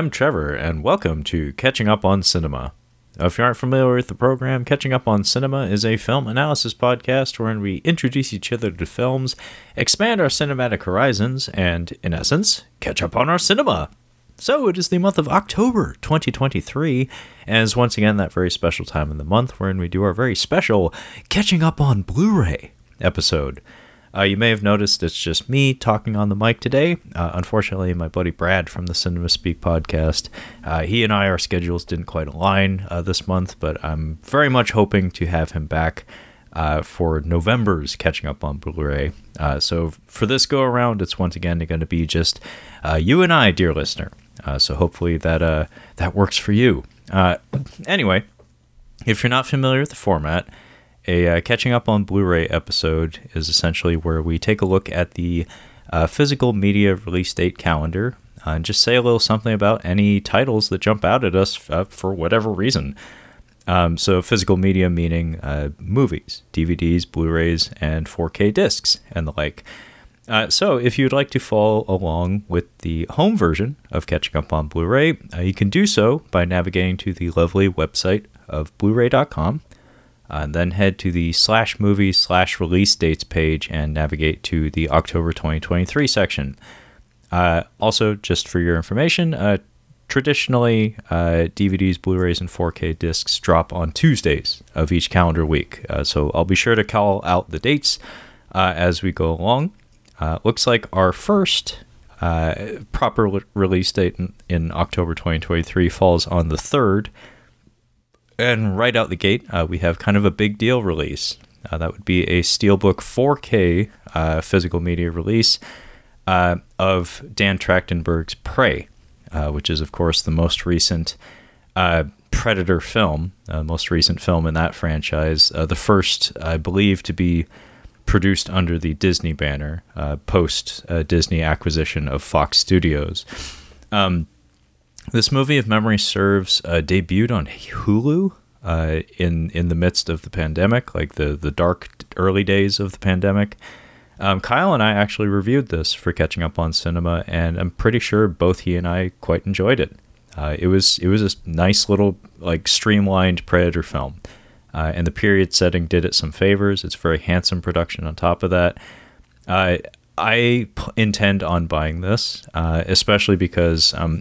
I'm Trevor, and welcome to Catching Up on Cinema. If you aren't familiar with the program, Catching Up on Cinema is a film analysis podcast wherein we introduce each other to films, expand our cinematic horizons, and, in essence, catch up on our cinema. So, it is the month of October 2023, and is once again that very special time in the month wherein we do our very special Catching Up on Blu ray episode. Uh, you may have noticed it's just me talking on the mic today. Uh, unfortunately, my buddy Brad from the Cinema Speak podcast, uh, he and I, our schedules didn't quite align uh, this month, but I'm very much hoping to have him back uh, for November's Catching Up on Blu ray. Uh, so for this go around, it's once again going to be just you and I, dear listener. so hopefully that, that works for you. anyway, if you're not familiar with the format, a uh, catching up on Blu ray episode is essentially where we take a look at the uh, physical media release date calendar uh, and just say a little something about any titles that jump out at us uh, for whatever reason. Um, so, physical media meaning uh, movies, DVDs, Blu rays, and 4K discs, and the like. Uh, so, if you'd like to follow along with the home version of Catching Up on Blu ray, you can do so by navigating to the lovely website of Blu-ray.com uh, then head to the slash movies slash release dates page and navigate to the October 2023 section. Uh, also, just for your information, uh, traditionally uh, DVDs, Blu rays, and 4K discs drop on Tuesdays of each calendar week. Uh, so I'll be sure to call out the dates uh, as we go along. looks like our first proper release date in, in October 2023 falls on the 3rd and right out the gate, uh, we have kind of a big deal release. Uh, that would be a Steelbook 4K uh, physical media release uh, of Dan Trachtenberg's Prey, uh, which is, of course, the most recent uh, Predator film, most recent film in that franchise. the first, I believe, to be produced under the Disney banner post Disney acquisition of Fox Studios. Um, this movie, if memory serves, uh, debuted on Hulu uh, in in the midst of the pandemic, like the the dark early days of the pandemic. Um, Kyle and I actually reviewed this for catching up on cinema, and I'm pretty sure both he and I quite enjoyed it. Uh, it was it was a nice little like streamlined Predator film, uh, and the period setting did it some favors. It's a very handsome production on top of that. Uh, I p- intend on buying this, uh, especially because um,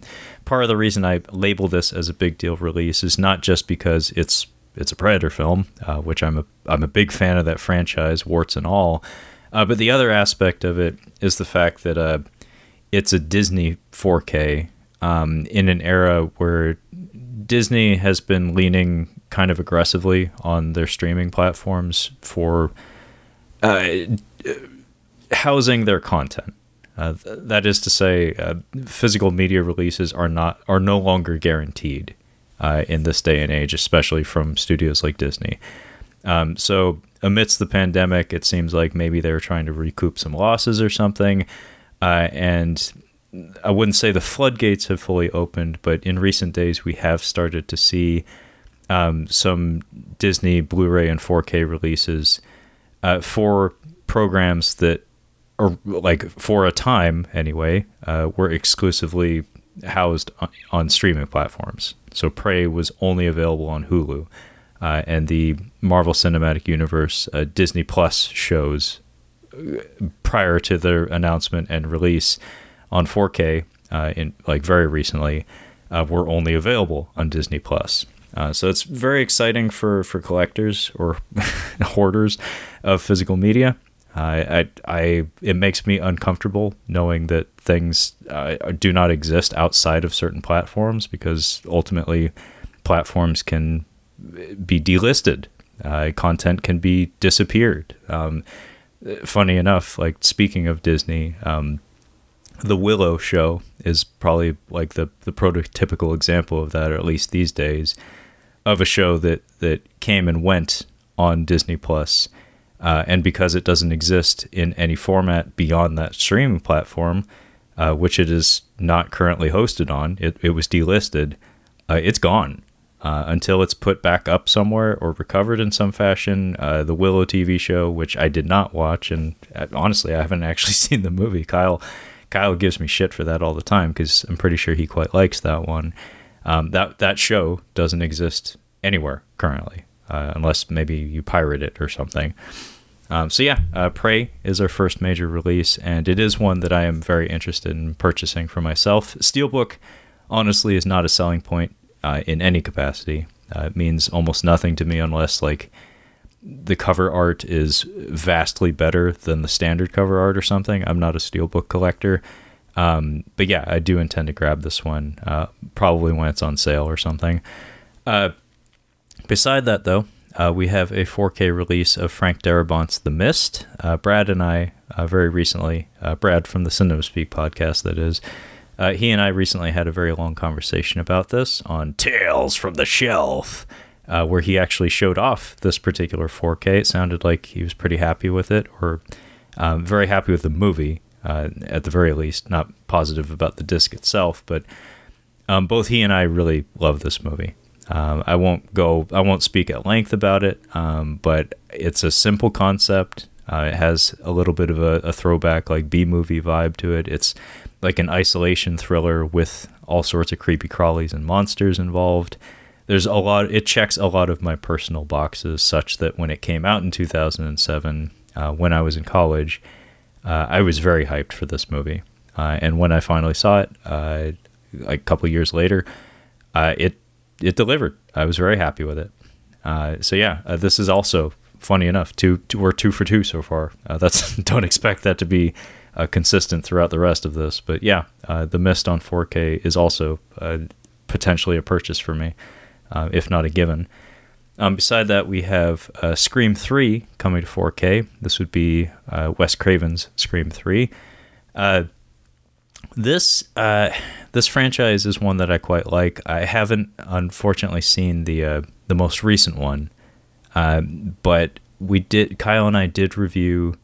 part of the reason I label this as a big deal release is not just because it's it's a Predator film, uh, which I'm a I'm a big fan of that franchise, warts and all. Uh, but the other aspect of it is the fact that uh, it's a Disney 4K um, in an era where Disney has been leaning kind of aggressively on their streaming platforms for uh, housing their content. Uh, th- that is to say, uh, physical media releases are not are no longer guaranteed uh, in this day and age, especially from studios like Disney. Um, so, amidst the pandemic, it seems like maybe they were trying to recoup some losses or something. Uh, and I wouldn't say the floodgates have fully opened, but in recent days, we have started to see um, some Disney Blu-ray and 4K releases uh, for programs that or like for a time anyway, uh, were exclusively housed on, on, streaming platforms. So Prey was only available on Hulu, uh, and the Marvel Cinematic Universe uh, Disney Plus shows uh, prior to their announcement and release on 4K uh, in like very recently uh, were only available on Disney Plus. so it's very exciting for for collectors or hoarders of physical media. I, I, it makes me uncomfortable knowing that things uh, do not exist outside of certain platforms because ultimately platforms can be delisted. Uh, content can be disappeared. Um, funny enough, like speaking of Disney, um, the Willow show is probably like the, the prototypical example of that, or at least these days, of a show that, that came and went on Disney Plus uh, and because it doesn't exist in any format beyond that streaming platform, uh, which it is not currently hosted on, it, it was delisted, uh, it's gone. Uh, until it's put back up somewhere or recovered in some fashion. Uh, the Willow TV show, which I did not watch, and uh, honestly, I haven't actually seen the movie. Kyle, Kyle gives me shit for that all the time because I'm pretty sure he quite likes that one. Um, that that show doesn't exist anywhere currently, uh, unless maybe you pirate it or something. Um, so yeah, uh, Prey is our first major release, and it is one that I am very interested in purchasing for myself. Steelbook, honestly, is not a selling point uh, in any capacity. Uh, it means almost nothing to me unless like the cover art is vastly better than the standard cover art or something. I'm not a steelbook collector, um, but yeah, I do intend to grab this one uh, probably when it's on sale or something. Beside that, though, uh, we have a 4K release of Frank Darabont's The Mist. Uh, Brad and I, uh, very recently, uh, Brad from the Cinema Speak podcast, that is, uh, he and I recently had a very long conversation about this on Tales from the Shelf, uh, where he actually showed off this particular 4K. It sounded like he was pretty happy with it, or um, very happy with the movie, at the very least. Not positive about the disc itself, but um, both he and I really love this movie. Um, I won't go. I won't speak at length about it, um, but it's a simple concept. Uh, it has a little bit of a, a throwback, like B movie vibe to it. It's like an isolation thriller with all sorts of creepy crawlies and monsters involved. There's a lot. It checks a lot of my personal boxes, such that when it came out in 2007, uh, when I was in college, uh, I was very hyped for this movie. Uh, and when I finally saw it, uh, a couple years later, uh, it it delivered. I was very happy with it. Uh, so yeah, uh, this is also funny enough. Two, two we're two for two so far. Uh, that's don't expect that to be uh, consistent throughout the rest of this. But yeah, uh, the Mist on 4K is also uh, potentially a purchase for me, if not a given. Um, beside that, we have Scream 3 coming to 4K. This would be Wes Craven's Scream 3 this uh, this franchise is one that I quite like. I haven't unfortunately seen the uh, the most recent one, uh, but we did. Kyle and I did review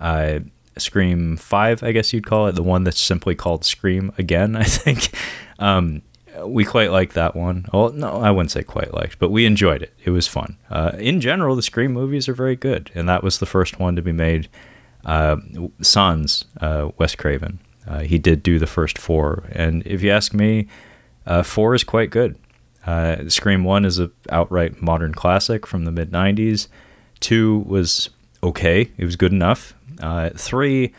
uh, Scream Five, I guess you'd call it, the one that's simply called Scream again. I think um, we quite liked that one. Well, no, I wouldn't say quite liked, but we enjoyed it. It was fun. Uh, in general, the Scream movies are very good, and that was the first one to be made. Uh, Sans Wes Craven. Uh, he did do the first four, and if you ask me, uh, four is quite good. Uh, Scream One is an outright modern classic from the mid '90s. Two was okay; it was good enough. Uh, three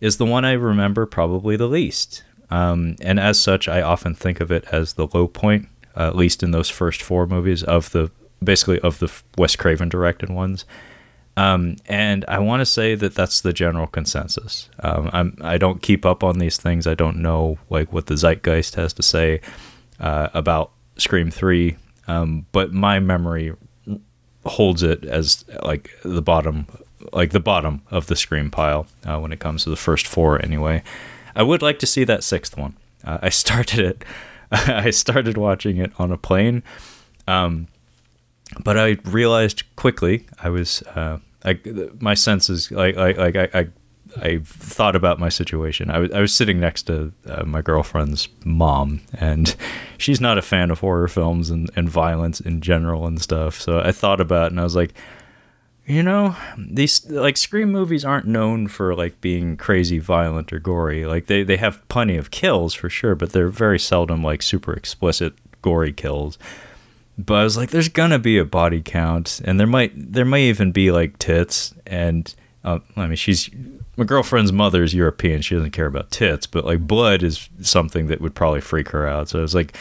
is the one I remember probably the least, um, and as such, I often think of it as the low point, at least in those first four movies of the basically of the Wes Craven directed ones. Um, and I want to say that that's the general consensus. Um, I'm, I don't keep up on these things. I don't know like what the zeitgeist has to say uh, about Scream Three, um, but my memory holds it as like the bottom, like the bottom of the Scream pile uh, when it comes to the first four. Anyway, I would like to see that sixth one. Uh, I started it. I started watching it on a plane. Um, but I realized quickly I was uh, I, my senses like like like I, I I thought about my situation. I was I was sitting next to uh, my girlfriend's mom, and she's not a fan of horror films and, and violence in general and stuff. So I thought about it, and I was like, you know, these like scream movies aren't known for like being crazy violent or gory. Like they they have plenty of kills for sure, but they're very seldom like super explicit gory kills but I was like, there's gonna be a body count, and there might there may even be like tits. And uh, I mean, she's my girlfriend's mother is European; she doesn't care about tits, but like blood is something that would probably freak her out. So I was like,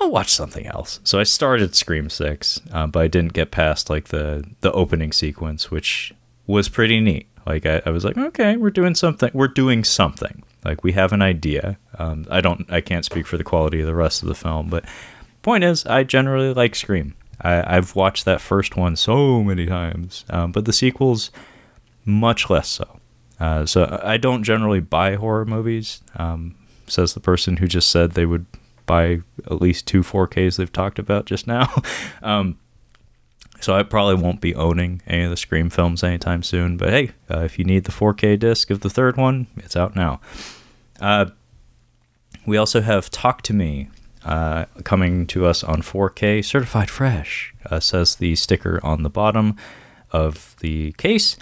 I'll watch something else. So I started Scream Six, uh, but I didn't get past like the the opening sequence, which was pretty neat. Like I, I was like, okay, we're doing something. We're doing something. Like we have an idea. Um, I don't. I can't speak for the quality of the rest of the film, but point is, I generally like Scream. I, have watched that first one so many times, um, but the sequels much less so. Uh, so I don't generally buy horror movies. Um, says the person who just said they would buy at least two 4Ks they've talked about just now. um, so I probably won't be owning any of the Scream films anytime soon. But hey, uh, if you need the 4K disc of the third one, it's out now. Uh, we also have Talk to Me, uh, coming to us on 4K, certified fresh, uh, says the sticker on the bottom of the case.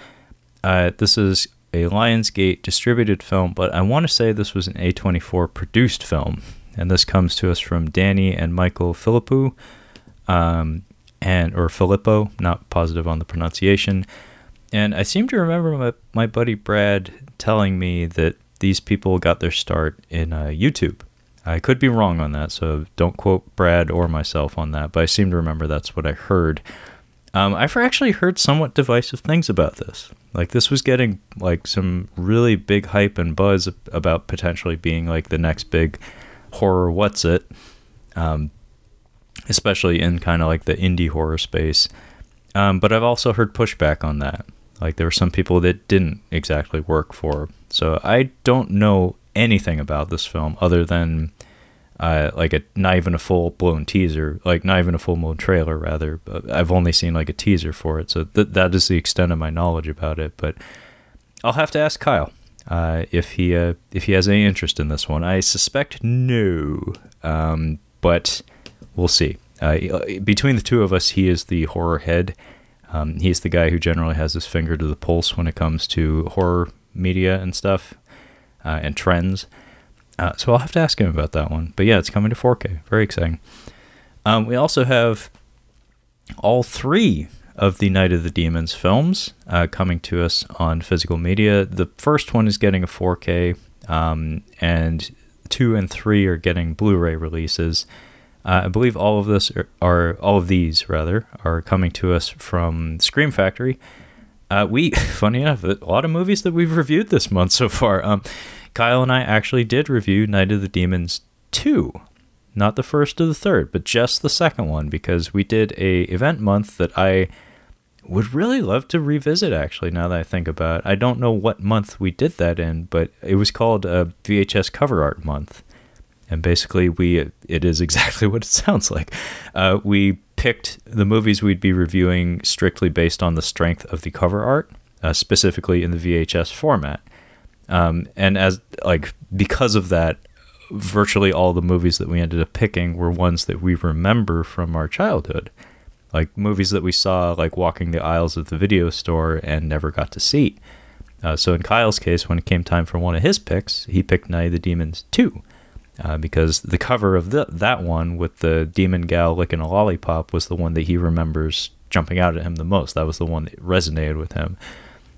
Uh, this is a Lionsgate distributed film, but I want to say this was an A24 produced film. And this comes to us from Danny and Michael Philippou, um, and or Filippo, not positive on the pronunciation. And I seem to remember my, my buddy Brad telling me that these people got their start in uh, YouTube. I could be wrong on that, so don't quote Brad or myself on that, but I seem to remember that's what I heard. Um, I've actually heard somewhat divisive things about this. Like this was getting like some really big hype and buzz about potentially being like the next big horror what's it, um, especially in kind of like the indie horror space. Um, but I've also heard pushback on that. Like there were some people that didn't exactly work for. So I don't know anything about this film other than uh, like a not even a full blown teaser, like not even a full blown trailer rather. I've only seen like a teaser for it, so th- that is the extent of my knowledge about it. But I'll have to ask Kyle uh, if he uh, if he has any interest in this one. I suspect no, um, but we'll see. Uh, between the two of us, he is the horror head. Um, he's the guy who generally has his finger to the pulse when it comes to horror media and stuff uh, and trends. Uh, so I'll have to ask him about that one. But yeah, it's coming to 4K. Very exciting. Um, we also have all three of the Night of the Demons films uh, coming to us on physical media. The first one is getting a 4K, um, and two and three are getting Blu-ray releases. Uh, I believe all of this are, are, all of these rather are coming to us from Scream Factory. Uh, we, funny enough, a lot of movies that we've reviewed this month so far. Um, Kyle and I actually did review Night of the Demons 2. Not the first or the third, but just the second one because we did a event month that I would really love to revisit actually now that I think about it. I don't know what month we did that in, but it was called a VHS cover art month. And basically we it is exactly what it sounds like. Uh, we picked the movies we'd be reviewing strictly based on the strength of the cover art, uh, specifically in the VHS format. Um, and as like because of that, virtually all the movies that we ended up picking were ones that we remember from our childhood, like movies that we saw like walking the aisles of the video store and never got to see. Uh, so in Kyle's case, when it came time for one of his picks, he picked Night of the Demons 2. Uh, because the cover of the, that one with the demon gal licking a lollipop was the one that he remembers jumping out at him the most. That was the one that resonated with him.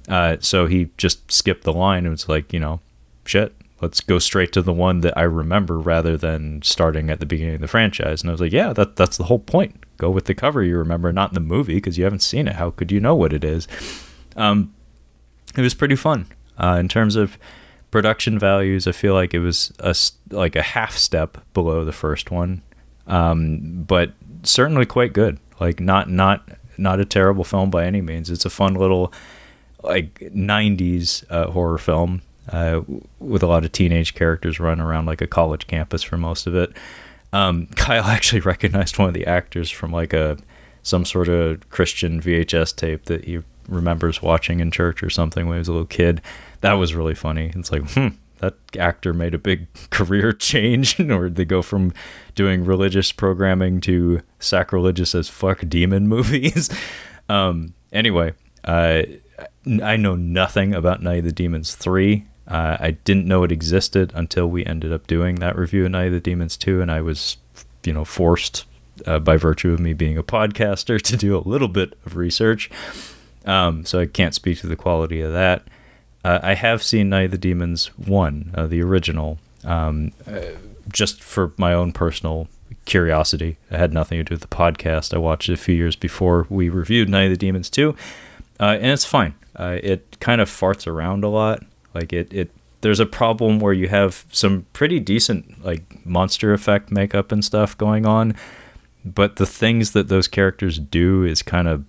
Uh, so he just skipped the line and was like, you know, shit, let's go straight to the one that I remember rather than starting at the beginning of the franchise. And I was like, yeah, that that's the whole point. Go with the cover you remember, not the movie, because you haven't seen it. How could you know what it is? Um, it was pretty fun uh, in terms of production values. I feel like it was a like a half step below the first one, um, but certainly quite good. Like not not not a terrible film by any means. It's a fun little like 90s uh, horror film uh, with a lot of teenage characters running around like a college campus for most of it. Um, Kyle actually recognized one of the actors from like a some sort of Christian VHS tape that he remembers watching in church or something when he was a little kid. That was really funny. It's like, hmm, that actor made a big career change, or they go from doing religious programming to sacrilegious as fuck demon movies. um, anyway, uh, I know nothing about Night of the Demons 3. Uh, I didn't know it existed until we ended up doing that review of Night of the Demons 2, and I was, you know, forced uh, by virtue of me being a podcaster to do a little bit of research. Um, so I can't speak to the quality of that. Uh, I have seen Night of the Demons 1, uh, the original, um, uh, just for my own personal curiosity. I had nothing to do with the podcast. I watched it a few years before we reviewed Night of the Demons 2, uh, and it's fine. Uh, it kind of farts around a lot. Like it, it there's a problem where you have some pretty decent like monster effect makeup and stuff going on, but the things that those characters do is kind of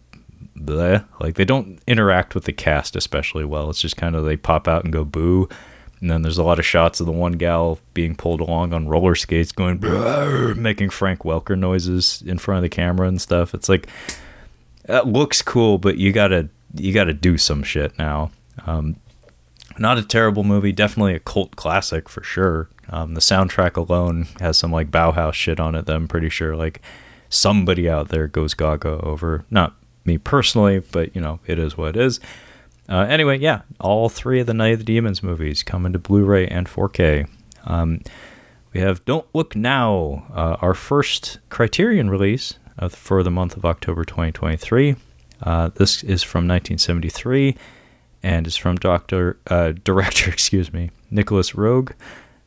bleh. Like they don't interact with the cast especially well. It's just kind of they pop out and go boo. And then there's a lot of shots of the one gal being pulled along on roller skates, going making Frank Welker noises in front of the camera and stuff. It's like that looks cool, but you gotta you got to do some shit now. Um, not a terrible movie, definitely a cult classic for sure. Um, the soundtrack alone has some like Bauhaus shit on it that I'm pretty sure like somebody out there goes gaga over. Not me personally, but you know, it is what it is. Uh, anyway, yeah, all three of the Night of the Demons movies coming to Blu-ray and 4K. Um, we have Don't Look Now, uh, our first Criterion release for the month of October 2023. Uh, this is from 1973 and is from Doctor uh, director, excuse me, Nicolas Roeg,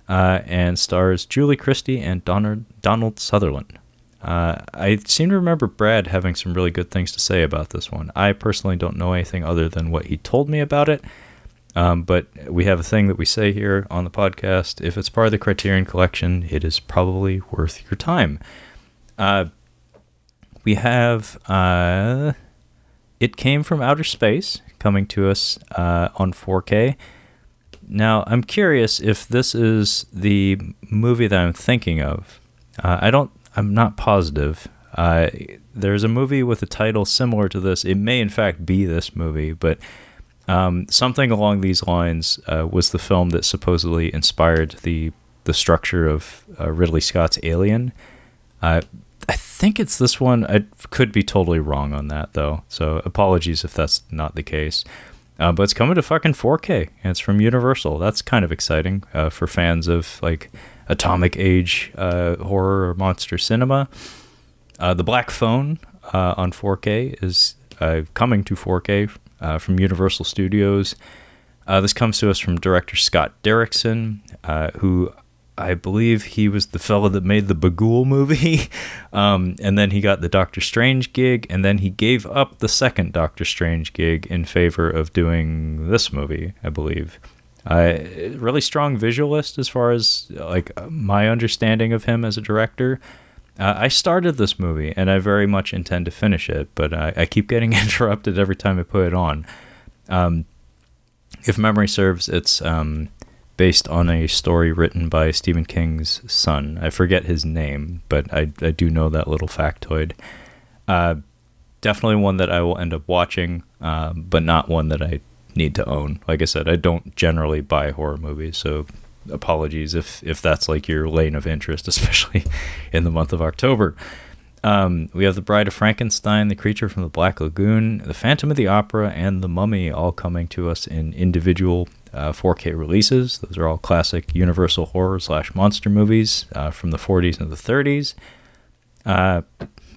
uh, and stars Julie Christie and Donald, Donald Sutherland. Uh, I seem to remember Brad having some really good things to say about this one. I personally don't know anything other than what he told me about it. Um, but we have a thing that we say here on the podcast. If it's part of the Criterion Collection, it is probably worth your time. Uh, we have It Came from Outer Space coming to us uh, on 4K. Now, I'm curious if this is the movie that I'm thinking of. Uh, I don't, I'm not positive. Uh, there's a movie with a title similar to this. It may, in fact, be this movie, but um, something along these lines uh, was the film that supposedly inspired the the structure of uh, Ridley Scott's Alien. Uh, I think it's this one. I could be totally wrong on that though, so apologies if that's not the case. Uh, but it's coming to fucking 4K, and it's from Universal. That's kind of exciting uh, for fans of like atomic age uh, horror or monster cinema. the Black Phone on 4K is coming to 4K uh, from Universal Studios. Uh, this comes to us from director Scott Derrickson, uh, who I believe he was the fellow that made the Bughuul movie, um, and then he got the Doctor Strange gig, and then he gave up the second Doctor Strange gig in favor of doing this movie, I believe. Uh, really strong visualist as far as like my understanding of him as a director. Uh, I started this movie and I very much intend to finish it, but I, I keep getting interrupted every time I put it on. Um, if memory serves, it's um, based on a story written by Stephen King's son. I forget his name, but I, I do know that little factoid. Uh, definitely one that I will end up watching, uh, but not one that I need to own. Like I said, I don't generally buy horror movies, so apologies if if that's like your lane of interest, especially in the month of October. Um, we have The Bride of Frankenstein, The Creature from the Black Lagoon, The Phantom of the Opera, and The Mummy all coming to us in individual uh, 4K releases. Those are all classic Universal horror slash monster movies uh, from the 40s and the 30s. Uh,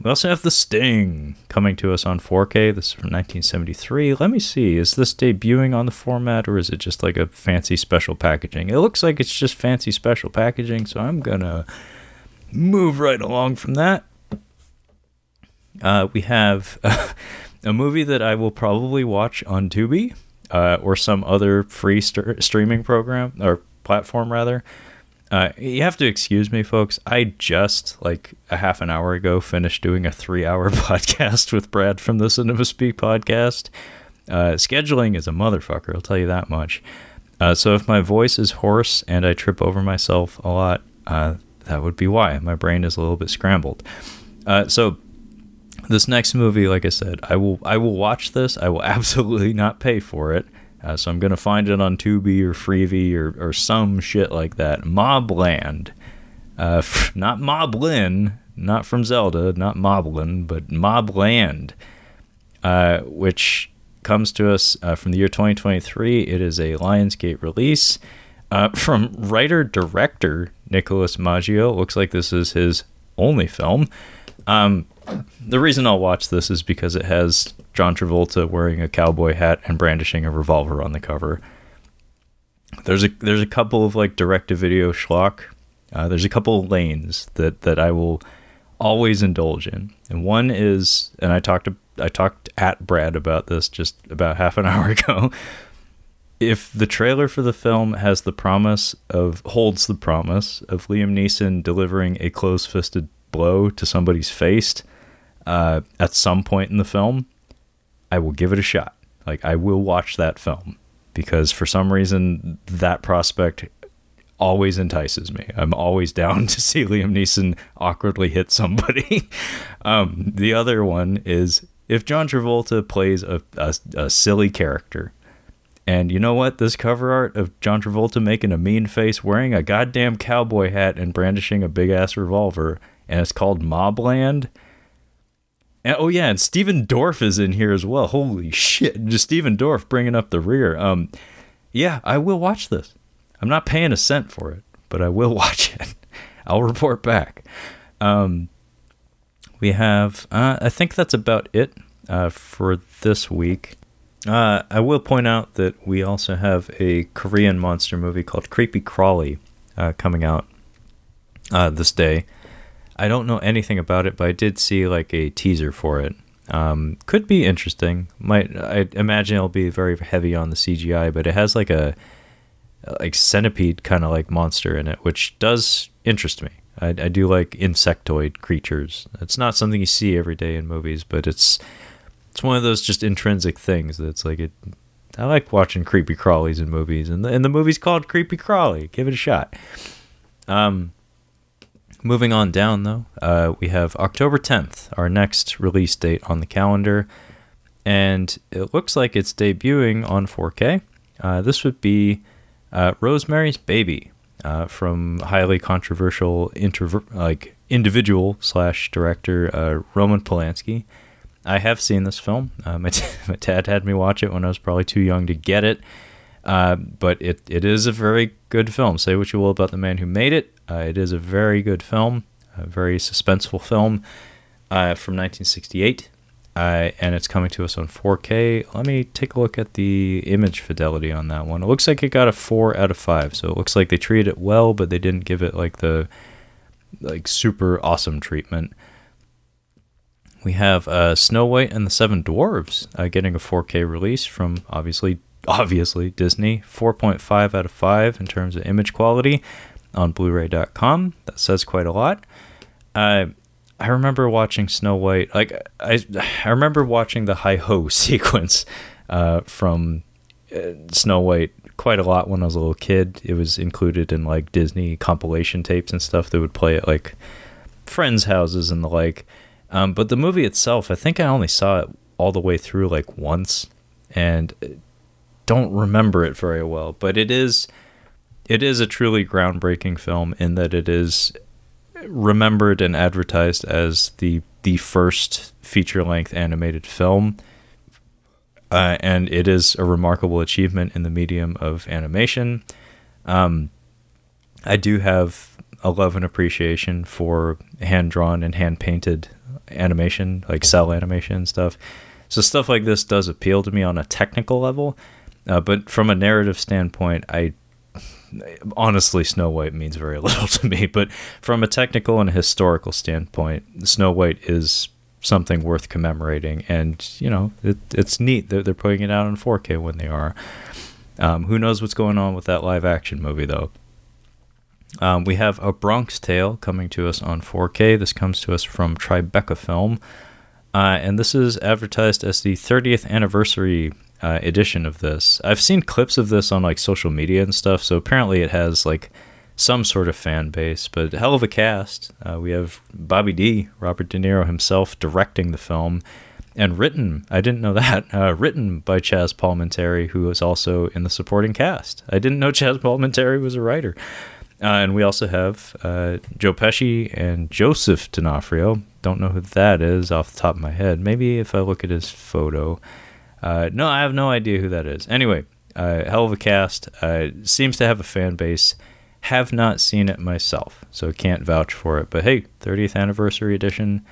we also have The Sting coming to us on 4K. This is from 1973. Let me see. Is this debuting on the format or is it just like a fancy special packaging? It looks like it's just fancy special packaging, so I'm to move right along from that. Uh, we have a movie that I will probably watch on Tubi uh, or some other free st- streaming program or platform, rather. Uh, you have to excuse me, folks. I just like a half an hour ago finished doing a three-hour podcast with Brad from the Cinema Speak podcast. Uh, scheduling is a motherfucker. I'll tell you that much. Uh, so if my voice is hoarse and I trip over myself a lot, uh, that would be why. My brain is a little bit scrambled. Uh, so this next movie, like I said, I will I will watch this. I will absolutely not pay for it. Uh, so I'm gonna find it on Tubi or Freevee or, or some shit like that. Mobland, uh, not Moblin, not from Zelda, not Moblin, but Mobland, uh, which comes to us uh, from the year 2023. It is a Lionsgate release uh, from writer director Nicholas Maggio. Looks like this is his only film. Um, the reason I'll watch this is because it has John Travolta wearing a cowboy hat and brandishing a revolver on the cover. There's a there's a couple of like direct to video schlock. Uh, there's a couple of lanes that that I will always indulge in, and one is, and I talked I talked at Brad about this just about half an hour ago. If the trailer for the film has the promise of holds the promise of Liam Neeson delivering a close-fisted blow to somebody's face uh, at some point in the film, I will give it a shot. Like I will watch that film because for some reason that prospect always entices me. I'm always down to see Liam Neeson awkwardly hit somebody. um, the other one is if John Travolta plays a, a, a silly character. And you know what? This cover art of John Travolta making a mean face, wearing a goddamn cowboy hat, and brandishing a big ass revolver, and it's called Mobland And, oh yeah, and Stephen Dorff is in here as well. Holy shit! Just Stephen Dorff bringing up the rear. Um, yeah, I will watch this. I'm not paying a cent for it, but I will watch it. I'll report back. Um, we have, uh, I think that's about it uh, for this week. Uh, I will point out that we also have a Korean monster movie called Creepy Crawly uh, coming out uh, this day. I don't know anything about it, but I did see like a teaser for it. Um, could be interesting. Might I imagine it'll be very heavy on the CGI, but it has like a like centipede kind of like monster in it, which does interest me. I, I do like insectoid creatures. It's not something you see every day in movies, but it's it's one of those just intrinsic things that's like it. I like watching creepy crawlies in movies, and the, and the movie's called Creepy Crawly. Give it a shot. Um, moving on down though, uh, we have October 10th, our next release date on the calendar, and it looks like it's debuting on 4K. Uh, this would be uh, Rosemary's Baby uh, from highly controversial interv- like individual slash director uh, Roman Polanski. I have seen this film. Uh, my, t- my dad had me watch it when I was probably too young to get it. But it, it is a very good film. Say what you will about the man who made it. Uh, it is a very good film, a very suspenseful film uh, from 1968. Uh, and it's coming to us on 4K. Let me take a look at the image fidelity on that one. It looks like it got a 4 out of 5. So it looks like they treated it well, but they didn't give it like the like super awesome treatment. We have uh, Snow White and the Seven Dwarves uh, getting a 4K release from obviously obviously Disney. 4.5 out of 5 in terms of image quality on Blu-ray.com. That says quite a lot. Uh, I remember watching Snow White. Like I, I remember watching the hi ho sequence uh, from uh, Snow White quite a lot when I was a little kid. It was included in like Disney compilation tapes and stuff that would play at like friends' houses and the like. Um, but the movie itself, I think I only saw it all the way through like once, and don't remember it very well. But it is, it is a truly groundbreaking film in that it is remembered and advertised as the the first feature length animated film. Uh, and it is a remarkable achievement in the medium of animation. Um, I do have a love and appreciation for hand drawn and hand painted animation, like cell animation and stuff. So stuff like this does appeal to me on a technical level, uh, but from a narrative standpoint, I honestly, Snow White means very little to me. But from a technical and historical standpoint, Snow White is something worth commemorating. And, you know, it, it's neat that they're putting it out on 4K when they are. Um, who knows what's going on with that live action movie, though? Um, we have A Bronx Tale coming to us on 4K. This comes to us from Tribeca Film. Uh, and this is advertised as the 30th anniversary uh, edition of this. I've seen clips of this on like social media and stuff, so apparently it has like some sort of fan base, but hell of a cast. Uh, we have Bobby D, Robert De Niro himself, directing the film, and written. I didn't know that. Uh, written by Chaz Palminteri, who is also in the supporting cast. I didn't know Chaz Palminteri was a writer. Uh, and we also have uh, Joe Pesci and Joseph D'Onofrio. Don't know who that is off the top of my head. Maybe if I look at his photo. Uh, no, I have no idea who that is. Anyway, uh, hell of a cast. Uh, seems to have a fan base. Have not seen it myself, so can't vouch for it. But hey, 30th anniversary edition,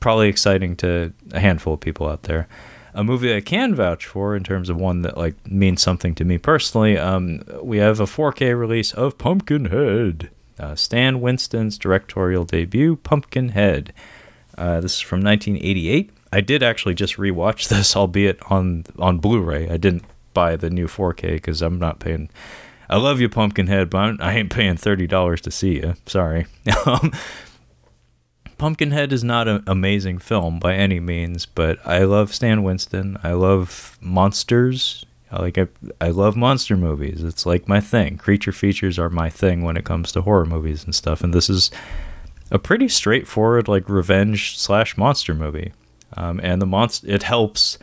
probably exciting to a handful of people out there. A movie I can vouch for in terms of one that like means something to me personally. Um, we have a 4K release of Pumpkinhead, uh, Stan Winston's directorial debut, Pumpkinhead. Uh, this is from 1988. I did actually just rewatch this, albeit on on Blu-ray. I didn't buy the new 4K because I'm not paying. I love you, Pumpkinhead, but I'm, I ain't paying thirty dollars to see you. Sorry. Um, Pumpkinhead is not an amazing film by any means, but I love Stan Winston. I love monsters. Like I, I love monster movies. It's like my thing. Creature features are my thing when it comes to horror movies and stuff. And this is a pretty straightforward like revenge slash monster movie. Um, and the monster it helps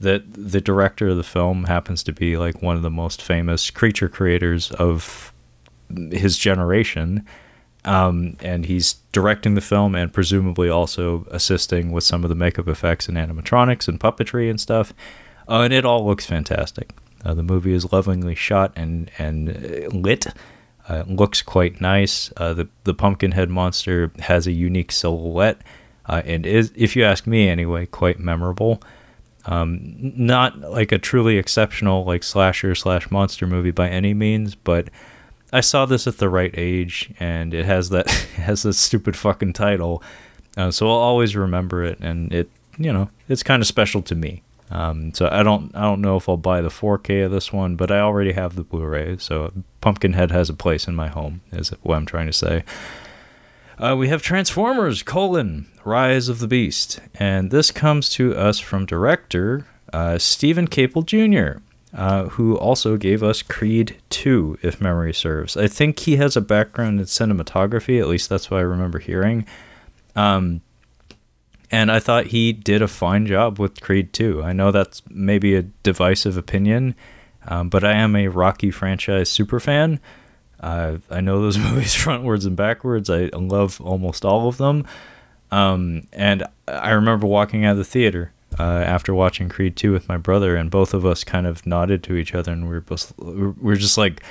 that the director of the film happens to be like one of the most famous creature creators of his generation. Um, and he's directing the film and presumably also assisting with some of the makeup effects and animatronics and puppetry and stuff. Uh, and it all looks fantastic. Uh, the movie is lovingly shot and and uh, lit. Uh, looks quite nice. Uh, the the Pumpkinhead monster has a unique silhouette, uh, and is, if you ask me anyway, quite memorable. Um, not like a truly exceptional like slasher slash monster movie by any means, but I saw this at the right age, and it has that it has that stupid fucking title, uh, so I'll always remember it, and it you know it's kind of special to me. Um, so I don't I don't know if I'll buy the 4K of this one, but I already have the Blu-ray, so Pumpkinhead has a place in my home. Is what I'm trying to say. Uh, we have Transformers: colon Rise of the Beast, and this comes to us from director uh, Steven Caple Jr., uh, who also gave us Creed 2, if memory serves. I think he has a background in cinematography. At least that's what I remember hearing. Um, and I thought he did a fine job with Creed 2. I know that's maybe a divisive opinion, um, but I am a Rocky franchise super fan. Uh, I know those movies frontwards and backwards. I love almost all of them. Um, and I remember walking out of the theater uh, after watching Creed 2 with my brother, and both of us kind of nodded to each other, and we were both, we were just like,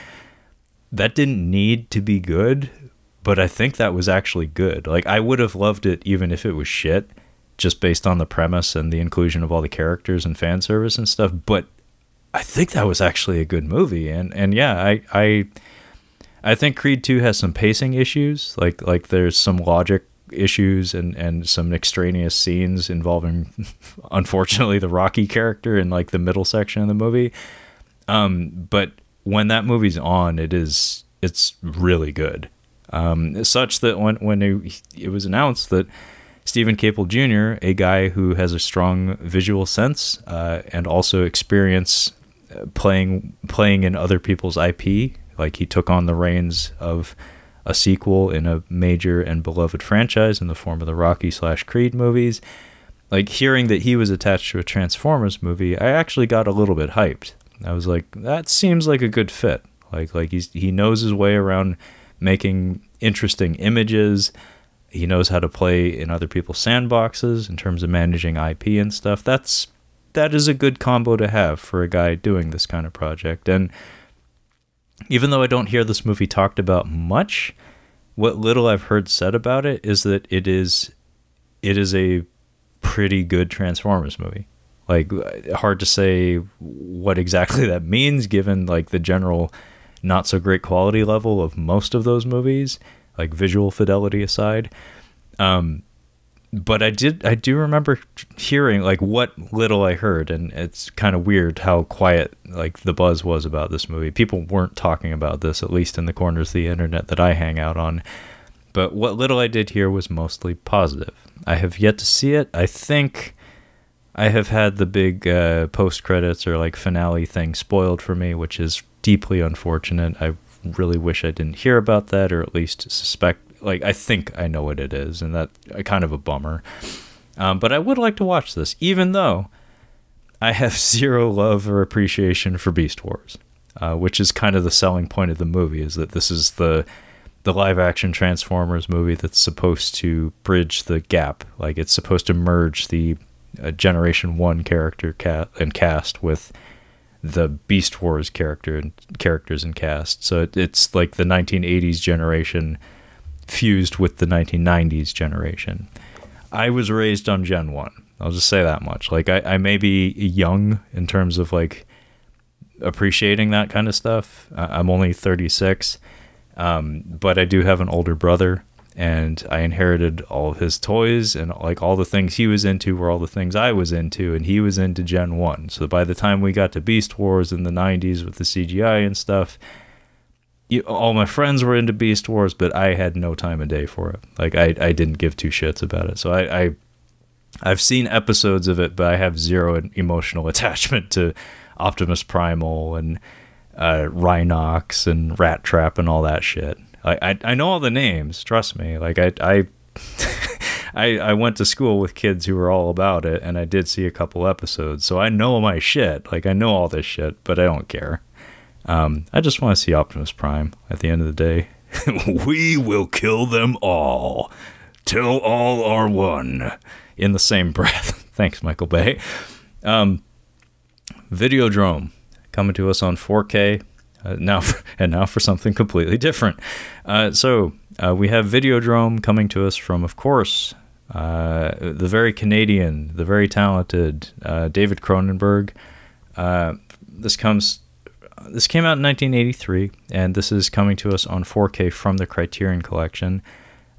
that didn't need to be good, but I think that was actually good. Like, I would have loved it even if it was shit just based on the premise and the inclusion of all the characters and fan service and stuff. But I think that was actually a good movie, and and yeah, I I I think Creed Two has some pacing issues, like like there's some logic issues and and some extraneous scenes involving, unfortunately, the Rocky character in like the middle section of the movie. Um, but when that movie's on, it is it's really good. Um, such that when when it, it was announced that Steven Caple Jr., a guy who has a strong visual sense uh, and also experience uh, playing playing in other people's IP. Like he took on the reins of a sequel in a major and beloved franchise in the form of the Rocky slash Creed movies. Like hearing that he was attached to a Transformers movie, I actually got a little bit hyped. I was like, that seems like a good fit. Like like he's he knows his way around making interesting images he knows how to play in other people's sandboxes in terms of managing IP and stuff. That's that is a good combo to have for a guy doing this kind of project. And even though I don't hear this movie talked about much, what little I've heard said about it is that it is it is a pretty good Transformers movie. Like hard to say what exactly that means given like the general not so great quality level of most of those movies like visual fidelity aside. Um, but I did I do remember hearing like what little I heard, and it's kind of weird how quiet like the buzz was about this movie. People weren't talking about this, at least in the corners of the internet that I hang out on. But what little I did hear was mostly positive. I have yet to see it. I think I have had the big uh, post credits or like finale thing spoiled for me, which is deeply unfortunate. I really wish I didn't hear about that, or at least suspect. Like I think I know what it is, and that uh, kind of a bummer. Um, but I would like to watch this, even though I have zero love or appreciation for Beast Wars, uh, which is kind of the selling point of the movie. Is that this is the the live action Transformers movie that's supposed to bridge the gap. Like it's supposed to merge the uh, Generation One character cat and cast with the Beast Wars character and characters and cast. So it, it's like the 1980s generation fused with the 1990s generation. I was raised on Gen 1. I'll just say that much. Like I, I may be young in terms of like appreciating that kind of stuff. I'm only 36. Um, but I do have an older brother and I inherited all of his toys and like all the things he was into were all the things I was into, and he was into Gen 1. So by the time we got to Beast Wars in the 90s with the CGI and stuff, you, all my friends were into Beast Wars, but I had no time of day for it. Like I, I didn't give two shits about it. So I, I I've seen episodes of it, but I have zero emotional attachment to Optimus Primal and uh, Rhinox and Rattrap and all that shit. I, I, I know all the names. Trust me. Like I I, I I went to school with kids who were all about it, and I did see a couple episodes, so I know my shit. Like I know all this shit, but I don't care. Um, I just want to see Optimus Prime at the end of the day. we will kill them all till all are one. In the same breath. Thanks, Michael Bay. Um, Videodrome coming to us on 4K. Uh, now for, and now for something completely different. Uh, so uh, we have Videodrome coming to us from, of course, uh, the very Canadian, the very talented uh, David Cronenberg. Uh, this comes. This came out in 1983, and this is coming to us on 4K from the Criterion Collection.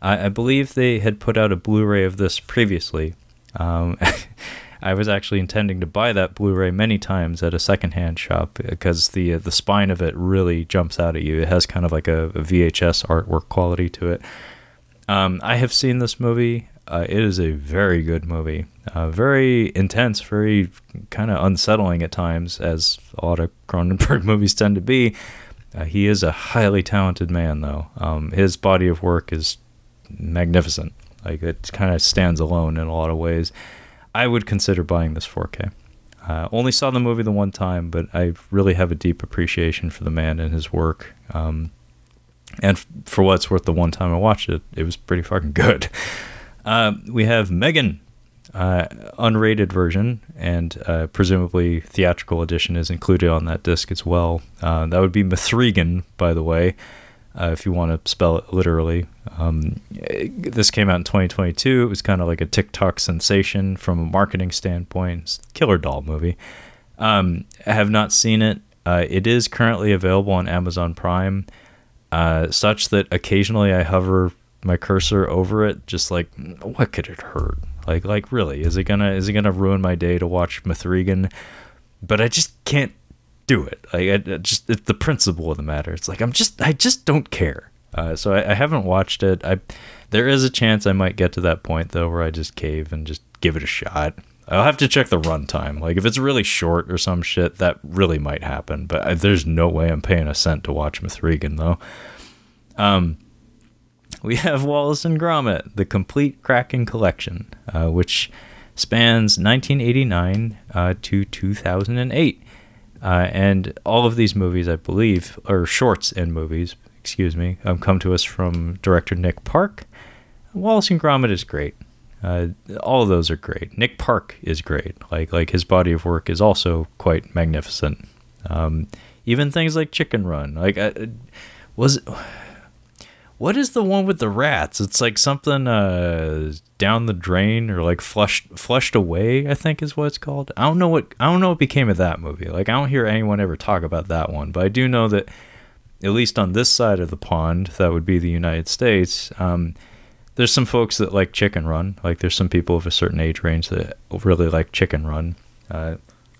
I, I believe they had put out a Blu-ray of this previously. Um, I was actually intending to buy that Blu-ray many times at a secondhand shop because the uh, the spine of it really jumps out at you. It has kind of like a, a VHS artwork quality to it. Um, I have seen this movie. Uh, it is a very good movie. Uh, very intense, very kind of unsettling at times, as a lot of Cronenberg movies tend to be. Uh, he is a highly talented man, though. Um, his body of work is magnificent. Like it kind of stands alone in a lot of ways. I would consider buying this 4K. Uh, only saw the movie the one time, but I really have a deep appreciation for the man and his work. Um, and f- for what it's worth, the one time I watched it, it was pretty fucking good. Uh, we have Megan, uh, unrated version, and uh, presumably theatrical edition is included on that disc as well. Uh, that would be M3GAN, by the way uh, if you want to spell it literally. Um, this came out in 2022. It was kind of like a TikTok sensation from a marketing standpoint. It's killer doll movie. Um, I have not seen it. Uh, it is currently available on Amazon Prime, such that occasionally I hover my cursor over it, just like, what could it hurt? Like, like really, is it gonna is it gonna ruin my day to watch M3GAN? But I just can't do it. Like I, just it's the principle of the matter. It's like I'm just I just don't care. Uh, so I, I, haven't watched it. I there is a chance I might get to that point though where I just cave and just give it a shot. I'll have to check the runtime. Like if it's really short or some shit, that really might happen. But I, there's no way I'm paying a cent to watch M3GAN though. Um, we have Wallace and Gromit, the complete Cracking collection, uh, which spans 1989 uh, to 2008. Uh, and all of these movies, I believe, or shorts and movies, excuse me, um, come to us from director Nick Park. Wallace and Gromit is great. Uh, all of those are great. Nick Park is great. Like like his body of work is also quite magnificent. Um, even things like Chicken Run. Like uh, was what is the one with the rats? It's like something uh, down the drain or like flushed flushed away. I think is what it's called. I don't know what I don't know what became of that movie. Like I don't hear anyone ever talk about that one, but I do know that at least on this side of the pond, that would be the United States. Um, there's some folks that like Chicken Run. Like there's some people of a certain age range that really like Chicken Run. Uh,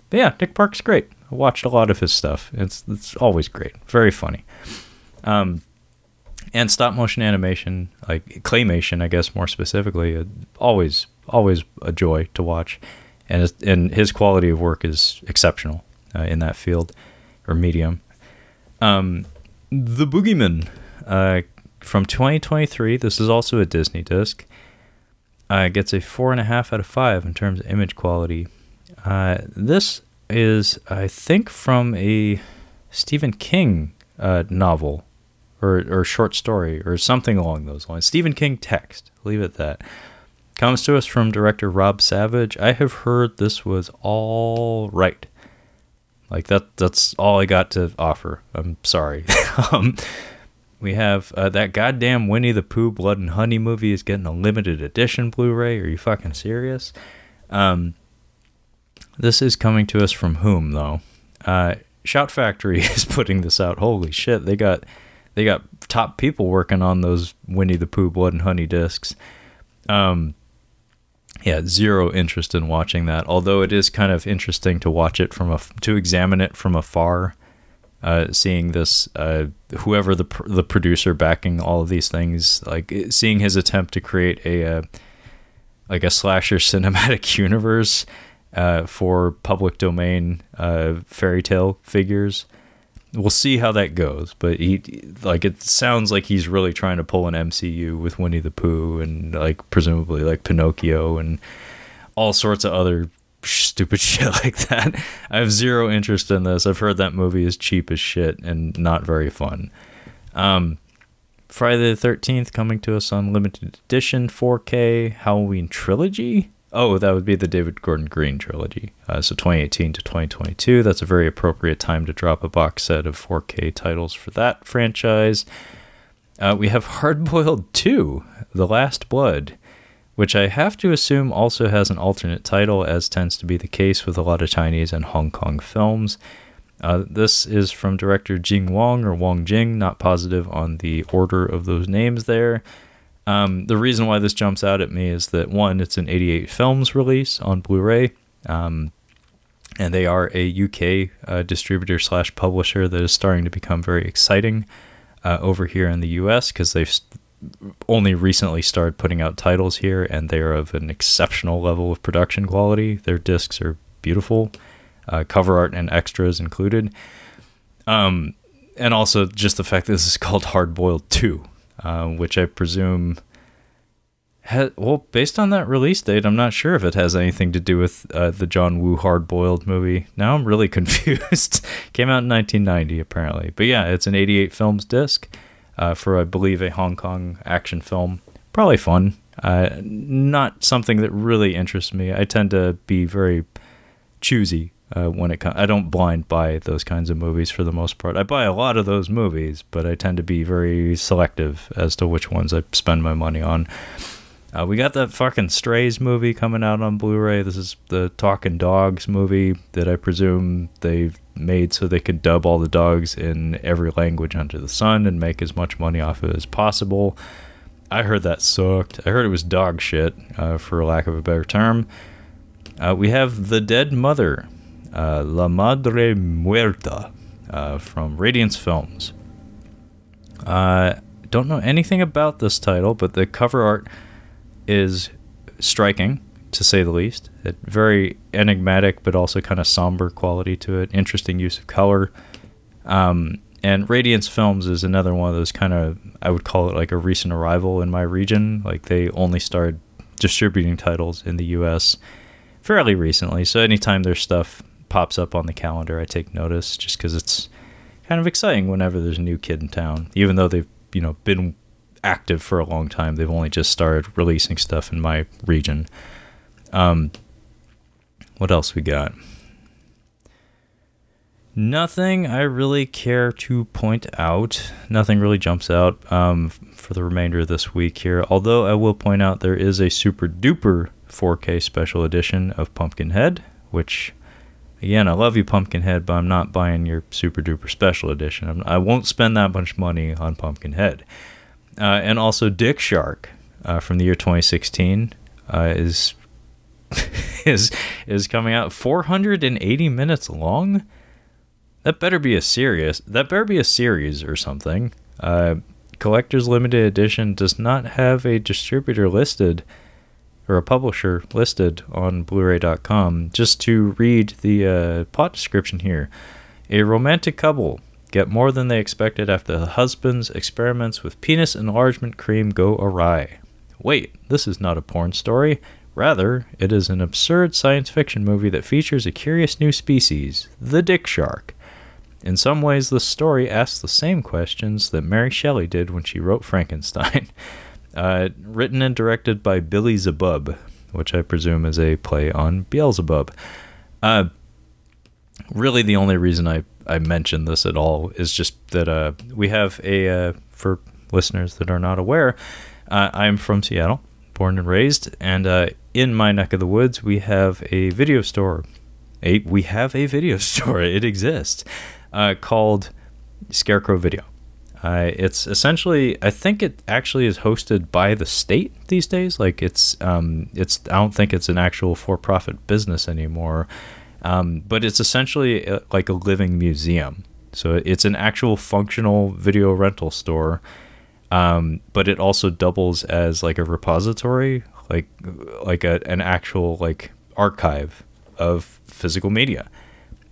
but yeah, Nick Park's great. I watched a lot of his stuff. It's it's always great. Very funny. Um, and stop motion animation, like claymation, I guess more specifically, uh, always always a joy to watch, and and his quality of work is exceptional uh, in that field or medium. Um, the Boogeyman uh, from 2023. This is also a Disney disc. Uh, gets a four and a half out of five in terms of image quality. Uh, this is, I think, from a Stephen King uh, novel or, or short story or something along those lines. Stephen King text, leave it that. Comes to us from director Rob Savage. I have heard this was all right. Like that that's all I got to offer. I'm sorry. um, we have uh, that goddamn Winnie the Pooh Blood and Honey movie is getting a limited edition Blu-ray. Are you fucking serious? Um, this is coming to us from whom though? Uh, Shout Factory is putting this out. Holy shit, they got they got top people working on those Winnie the Pooh Blood and Honey discs. Um, yeah, zero interest in watching that. Although it is kind of interesting to watch it from a to examine it from afar, uh, seeing this uh, whoever the the producer backing all of these things, like seeing his attempt to create a uh, like a slasher cinematic universe uh, for public domain uh, fairy tale figures we'll see how that goes. But he like it sounds like he's really trying to pull an MCU with Winnie the Pooh and like presumably like Pinocchio and all sorts of other stupid shit like that. I have zero interest in this. I've heard that movie is cheap as shit and not very fun. Um, Friday the 13th coming to us on limited edition 4K Halloween trilogy. Oh, that would be the David Gordon Green trilogy. Uh, so 2018 to 2022. That's a very appropriate time to drop a box set of 4K titles for that franchise. Uh, we have Hardboiled 2, The Last Blood, which I have to assume also has an alternate title, as tends to be the case with a lot of Chinese and Hong Kong films. Uh, this is from director Jing Wong or Wong Jing, not positive on the order of those names there. Um, the reason why this jumps out at me is that one, it's an 88 Films release on Blu-ray, um, and they are a UK uh, distributor slash publisher that is starting to become very exciting uh, over here in the US because they've only recently started putting out titles here, and they are of an exceptional level of production quality. Their discs are beautiful uh, cover art and extras included. Um, and also just the fact that this is called Hard Boiled 2, uh, which I presume. Well, based on that release date, I'm not sure if it has anything to do with uh, the John Woo Hard Boiled movie. Now I'm really confused. Came out in 1990, apparently. But yeah, it's an 88 films disc uh, for, I believe, a Hong Kong action film. Probably fun. Uh, not something that really interests me. I tend to be very choosy uh, when it comes. I don't blind buy those kinds of movies for the most part. I buy a lot of those movies, but I tend to be very selective as to which ones I spend my money on. Uh, we got that fucking Strays movie coming out on Blu-ray. This is the Talking Dogs movie that I presume they've made so they could dub all the dogs in every language under the sun and make as much money off of it as possible. I heard that sucked. I heard it was dog shit, uh, for lack of a better term. Uh, we have The Dead Mother, uh, La Madre Muerta uh, from Radiance Films. Uh, don't know anything about this title, but the cover art is striking, to say the least. Very enigmatic, but also kind of somber quality to it. Interesting use of color. Um, and Radiance Films is another one of those kind of, I would call it like a recent arrival in my region. Like they only started distributing titles in the US fairly recently. So anytime there's stuff pops up on the calendar, I take notice just because it's kind of exciting whenever there's a new kid in town. Even though they've you know been active for a long time, they've only just started releasing stuff in my region. Um, what else we got? Nothing I really care to point out. Nothing really jumps out um, for the remainder of this week here. Although I will point out there is a super duper 4K special edition of Pumpkinhead, which Again, I love you, Pumpkinhead, but I'm not buying your super duper special edition. I'm, I will not spend that much money on Pumpkinhead. Uh, and also, Dick Shark uh, from the year 2016 uh, is is is coming out 480 minutes long. That better be a serious. That better be a series or something. Uh, Collector's Limited Edition does not have a distributor listed or a publisher listed on Blu-ray.com. Just to read the uh, plot description here: a romantic couple get more than they expected after the husband's experiments with penis enlargement cream go awry. Wait, this is not a porn story. Rather, it is an absurd science fiction movie that features a curious new species, the dick shark. In some ways, the story asks the same questions that Mary Shelley did when she wrote Frankenstein. Uh, written and directed by Billy Zebub, which I presume is a play on Beelzebub. Uh, really, the only reason I, I mention this at all is just that uh, we have a, uh, for listeners that are not aware, uh, I'm from Seattle, born and raised, and uh, in my neck of the woods, we have a video store. A, we have a video store, it exists, called Scarecrow Video. Uh, it's essentially, I think it actually is hosted by the state these days. Like it's, um, it's. I don't think it's an actual for-profit business anymore, um, but it's essentially a, uh, like a living museum. So it's an actual functional video rental store, um, but it also doubles as like a repository, like like a, an actual like archive of physical media.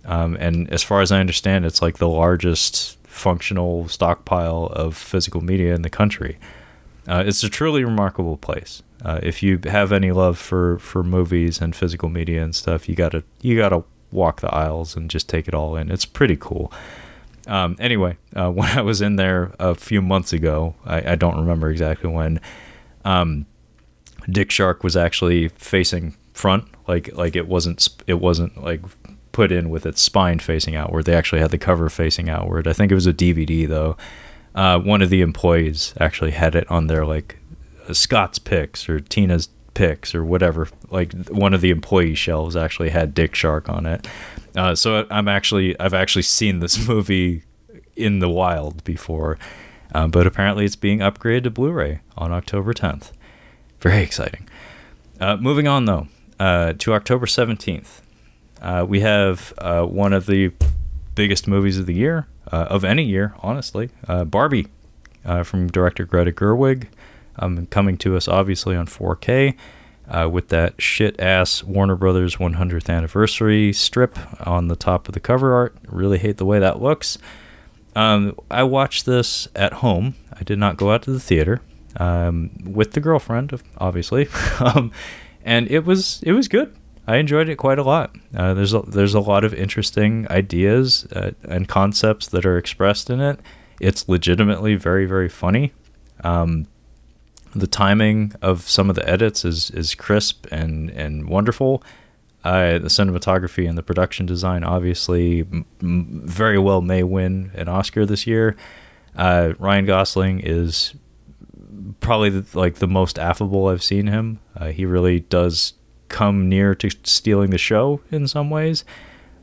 Um, and as far as I understand, it's like the largest functional stockpile of physical media in the country. Uh, it's a truly remarkable place. Uh, if you have any love for, for movies and physical media and stuff, you gotta you gotta walk the aisles and just take it all in. It's pretty cool. Um, anyway, uh, when I was in there a few months ago, I, I don't remember exactly when. Um, Dick Shark was actually facing front, like like it wasn't it wasn't like put in with its spine facing outward. They actually had the cover facing outward. I think it was a DVD though. Uh, one of the employees actually had it on their like Scott's picks or Tina's picks or whatever. Like one of the employee shelves actually had Dick Shark on it. Uh, so I'm actually I've actually seen this movie in the wild before, uh, but apparently it's being upgraded to Blu-ray on October 10th. Very exciting. Uh, moving on though uh, to October 17th, uh, we have uh, one of the biggest movies of the year, uh, of any year, honestly. Uh, Barbie from director Greta Gerwig, um, coming to us obviously on 4K. with that shit ass Warner Brothers 100th anniversary strip on the top of the cover art. Really hate the way that looks. Um, I watched this at home. I did not go out to the theater um, with the girlfriend, obviously, um, and it was it was good. I enjoyed it quite a lot. Uh, there's a, there's a lot of interesting ideas uh, and concepts that are expressed in it. It's legitimately very very funny. Um, the timing of some of the edits is is crisp and and wonderful. Uh, the cinematography and the production design obviously m- m- very well may win an Oscar this year. Uh, Ryan Gosling is probably the, like the most affable I've seen him. Uh, he really does come near to stealing the show in some ways.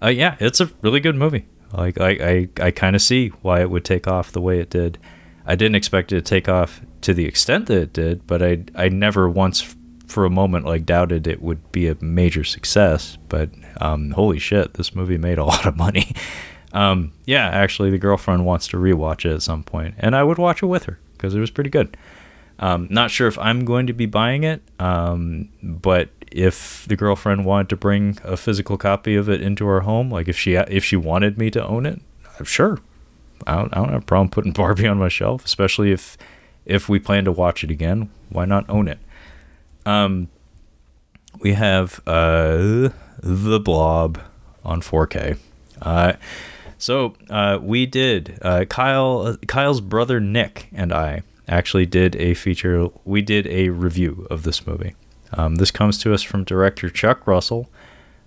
Uh, yeah, it's a really good movie. Like I, I, I kind of see why it would take off the way it did. I didn't expect it to take off to the extent that it did, but I, I never once for a moment like doubted it would be a major success. But um, holy shit, this movie made a lot of money. Um, yeah, actually, the girlfriend wants to rewatch it at some point, and I would watch it with her because it was pretty good. Um, not sure if I'm going to be buying it, um, but if the girlfriend wanted to bring a physical copy of it into her home, like if she if she wanted me to own it, I'm sure. I don't, I don't have a problem putting Barbie on my shelf, especially if if we plan to watch it again. Why not own it? Um, we have uh, the Blob on 4K. Uh, so uh, we did uh, Kyle Kyle's brother Nick and I actually did a feature. We did a review of this movie. Um, this comes to us from director Chuck Russell.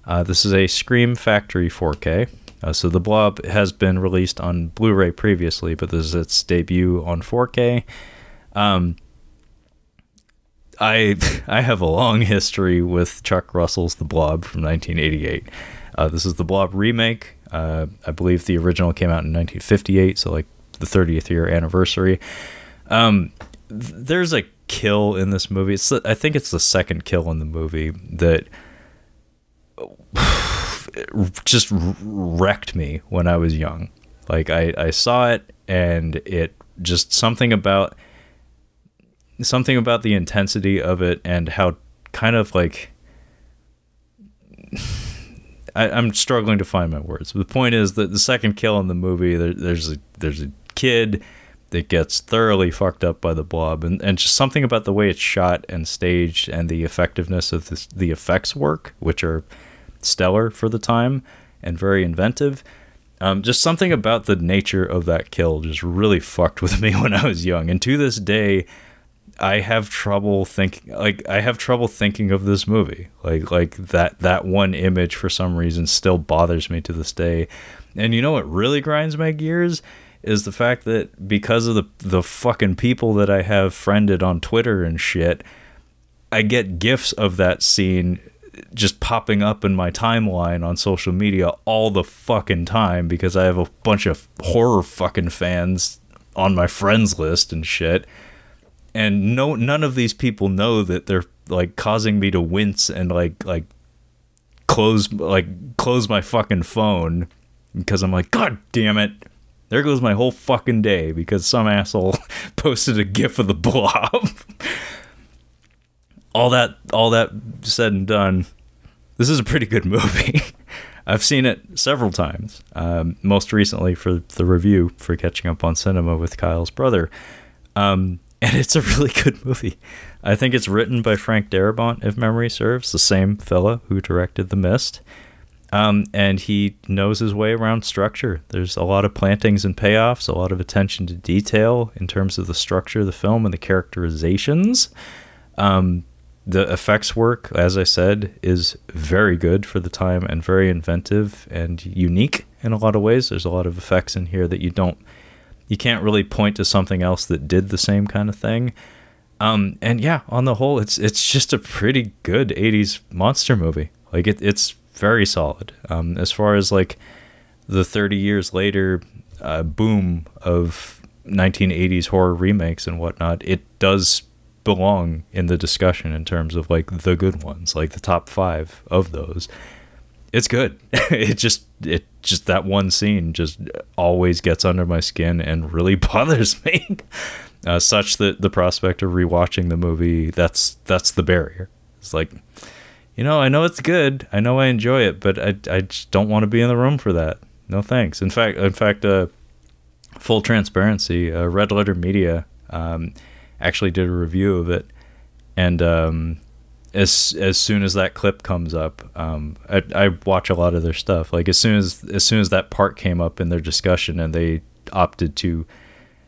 Uh, this is a Scream Factory 4K. Uh, so the Blob has been released on Blu-ray previously, but this is its debut on 4K. Um, I I have a long history with Chuck Russell's The Blob from 1988. Uh, this is the Blob remake. Uh, I believe the original came out in 1958, so like the 30th year anniversary. Um, th- there's a kill in this movie. It's the, I think it's the second kill in the movie that just wrecked me when I was young. Like I, I saw it and it just something about something about the intensity of it and how kind of like I, am struggling to find my words. The point is that the second kill in the movie, there, there's a there's a kid that gets thoroughly fucked up by the blob. And, and just something about the way it's shot and staged and the effectiveness of this, the effects work which are stellar for the time and very inventive. Um, just something about the nature of that kill just really fucked with me when i was young. And to this day i have trouble thinking like i have trouble thinking of this movie. Like like that that one image for some reason still bothers me to this day. And you know what really grinds my gears is the fact that because of the the fucking people that I have friended on Twitter and shit, I get gifs of that scene just popping up in my timeline on social media all the fucking time because I have a bunch of horror fucking fans on my friends list and shit. And no none of these people know that they're like causing me to wince and like like close like close my fucking phone because I'm like god damn it there goes my whole fucking day because some asshole posted a gif of the blob. all that all that said and done, this is a pretty good movie. I've seen it several times. Um, most recently for the review for catching up on cinema with Kyle's brother, um, and it's a really good movie. I think it's written by Frank Darabont, if memory serves, the same fella who directed The Mist. Um, and he knows his way around structure. There's a lot of plantings and payoffs, a lot of attention to detail in terms of the structure of the film and the characterizations. Um, the effects work, as I said, is very good for the time and very inventive and unique in a lot of ways. There's a lot of effects in here that you don't, you can't really point to something else that did the same kind of thing. Um, and yeah, on the whole, it's it's just a pretty good '80s monster movie. Like it, it's very solid. Um, as far as like the 30 years later uh, boom of 1980s horror remakes and whatnot, it does belong in the discussion in terms of like the good ones, like the top five of those. It's good. it just it just that one scene just always gets under my skin and really bothers me. Uh, such that the prospect of rewatching the movie that's that's the barrier. It's like you know, I know it's good. I know I enjoy it, but I, I just don't want to be in the room for that. No thanks. In fact, in fact, uh, full transparency, uh, Red Letter Media um, actually did a review of it, and um, as as soon as that clip comes up, um, I, I watch a lot of their stuff. Like as soon as as soon as that part came up in their discussion, and they opted to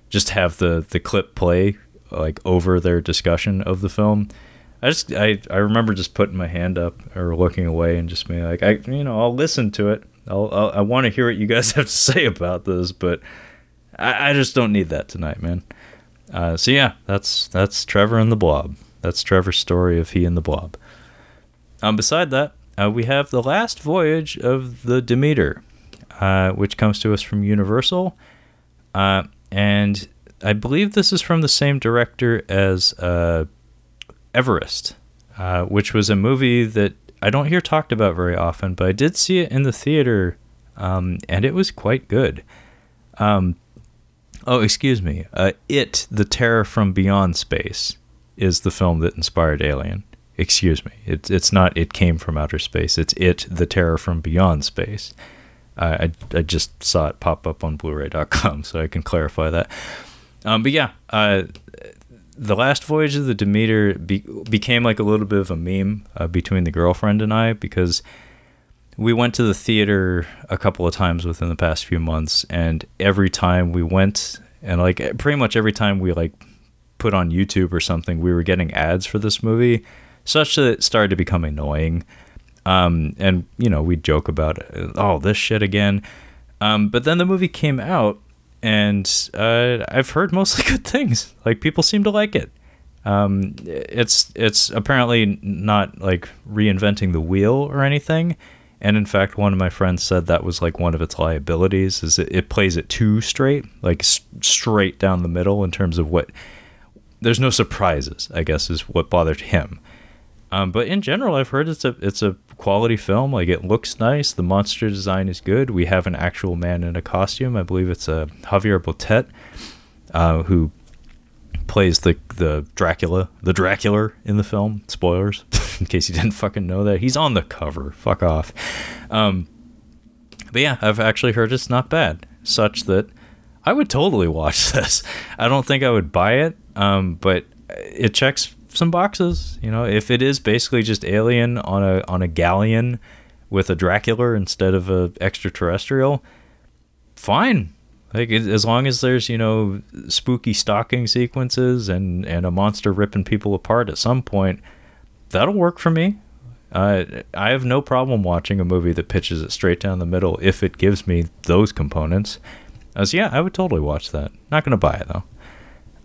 just have the the clip play like over their discussion of the film I just I, I remember just putting my hand up or looking away and just being like I you know I'll listen to it. I'll, I'll i want to hear what you guys have to say about this, but I, I just don't need that tonight, man. Uh, so yeah, that's that's Trevor and the Blob. That's Trevor's story of he and the Blob. Um, beside that, uh, we have the last voyage of the Demeter, uh, which comes to us from Universal, uh, and I believe this is from the same director as uh, Everest, uh, which was a movie that I don't hear talked about very often, but I did see it in the theater, um, and it was quite good. Um, oh, excuse me. Uh, it, The Terror from Beyond Space, is the film that inspired Alien. Excuse me. It's it's not It Came from Outer Space. It's It, The Terror from Beyond Space. I, I just saw it pop up on Blu-ray.com, so I can clarify that. Um, but yeah, uh, the last voyage of the Demeter be- became like a little bit of a meme uh, between the girlfriend and I because we went to the theater a couple of times within the past few months, and every time we went, and like pretty much every time we like put on YouTube or something, we were getting ads for this movie, such that it started to become annoying. Um, and you know, we'd joke about it, oh, this shit again. Um, but then the movie came out, and uh, I've heard mostly good things. Like people seem to like it. Um, it's it's apparently not like reinventing the wheel or anything. And in fact, one of my friends said that was like one of its liabilities is it, it plays it too straight, like s- straight down the middle in terms of what. There's no surprises, I guess, is what bothered him. Um, but in general, I've heard it's a it's a quality film. Like it looks nice. The monster design is good. We have an actual man in a costume. I believe it's a uh, Javier Botet, uh, who plays the the Dracula, the Dracula in the film. Spoilers, in case you didn't fucking know that. He's on the cover. Fuck off. Um, but yeah, I've actually heard it's not bad. Such that I would totally watch this. I don't think I would buy it, um, but it checks some boxes. You know, if it is basically just alien on a on a galleon with a Dracula instead of a extraterrestrial, fine. Like as long as there's you know spooky stalking sequences and and a monster ripping people apart at some point, that'll work for me. Uh, I have no problem watching a movie that pitches it straight down the middle if it gives me those components. As yeah, I would totally watch that. Not gonna buy it though.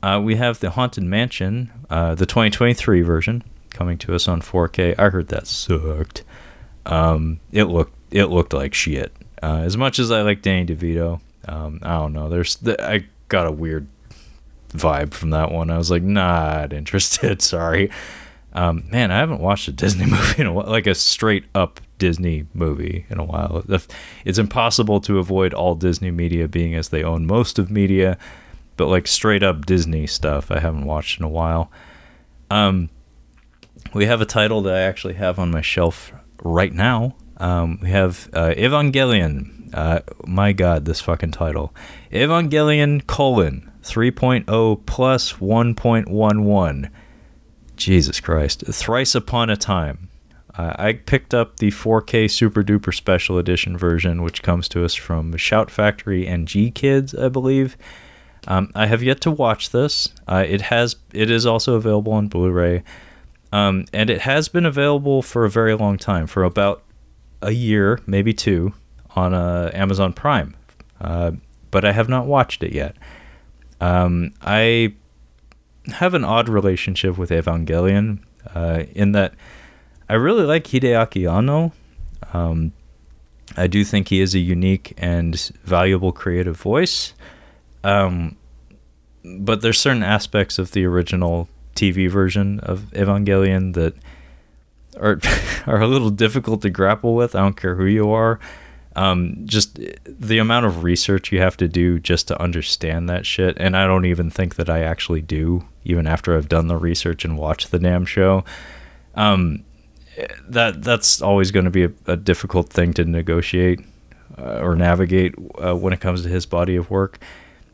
Uh, we have the Haunted Mansion, uh, the 2023 version, coming to us on 4K. I heard that sucked. Um, it looked it looked like shit. Uh, as much as I like Danny DeVito, um, I don't know. There's I got a weird vibe from that one. I was like, not interested. Sorry. Um, man, I haven't watched a Disney movie in a while, like a straight up Disney movie in a while. It's impossible to avoid all Disney media being as they own most of media but like straight up Disney stuff I haven't watched in a while. Um, we have a title that I actually have on my shelf right now. Um, we have uh, Evangelion. Uh, my God, this fucking title. Evangelion colon 3.0 plus 1.11. Jesus Christ. Thrice Upon a Time. Uh, I picked up the 4K Super Duper Special Edition version, which comes to us from Shout Factory and GKIDS, I believe. Um, I have yet to watch this. Uh, it has it is also available on Blu-ray, um, and it has been available for a very long time, for about a year, maybe two, on uh, Amazon Prime. Uh, but I have not watched it yet. Um, I have an odd relationship with Evangelion uh, in that I really like Hideaki Anno. Um, I do think he is a unique and valuable creative voice. Um, but there's certain aspects of the original TV version of Evangelion that are are a little difficult to grapple with. I don't care who you are. Um, just the amount of research you have to do just to understand that shit, and I don't even think that I actually do, even after I've done the research and watched the damn show. Um, that that's always going to be a, a, difficult thing to negotiate uh, or navigate uh, when it comes to his body of work.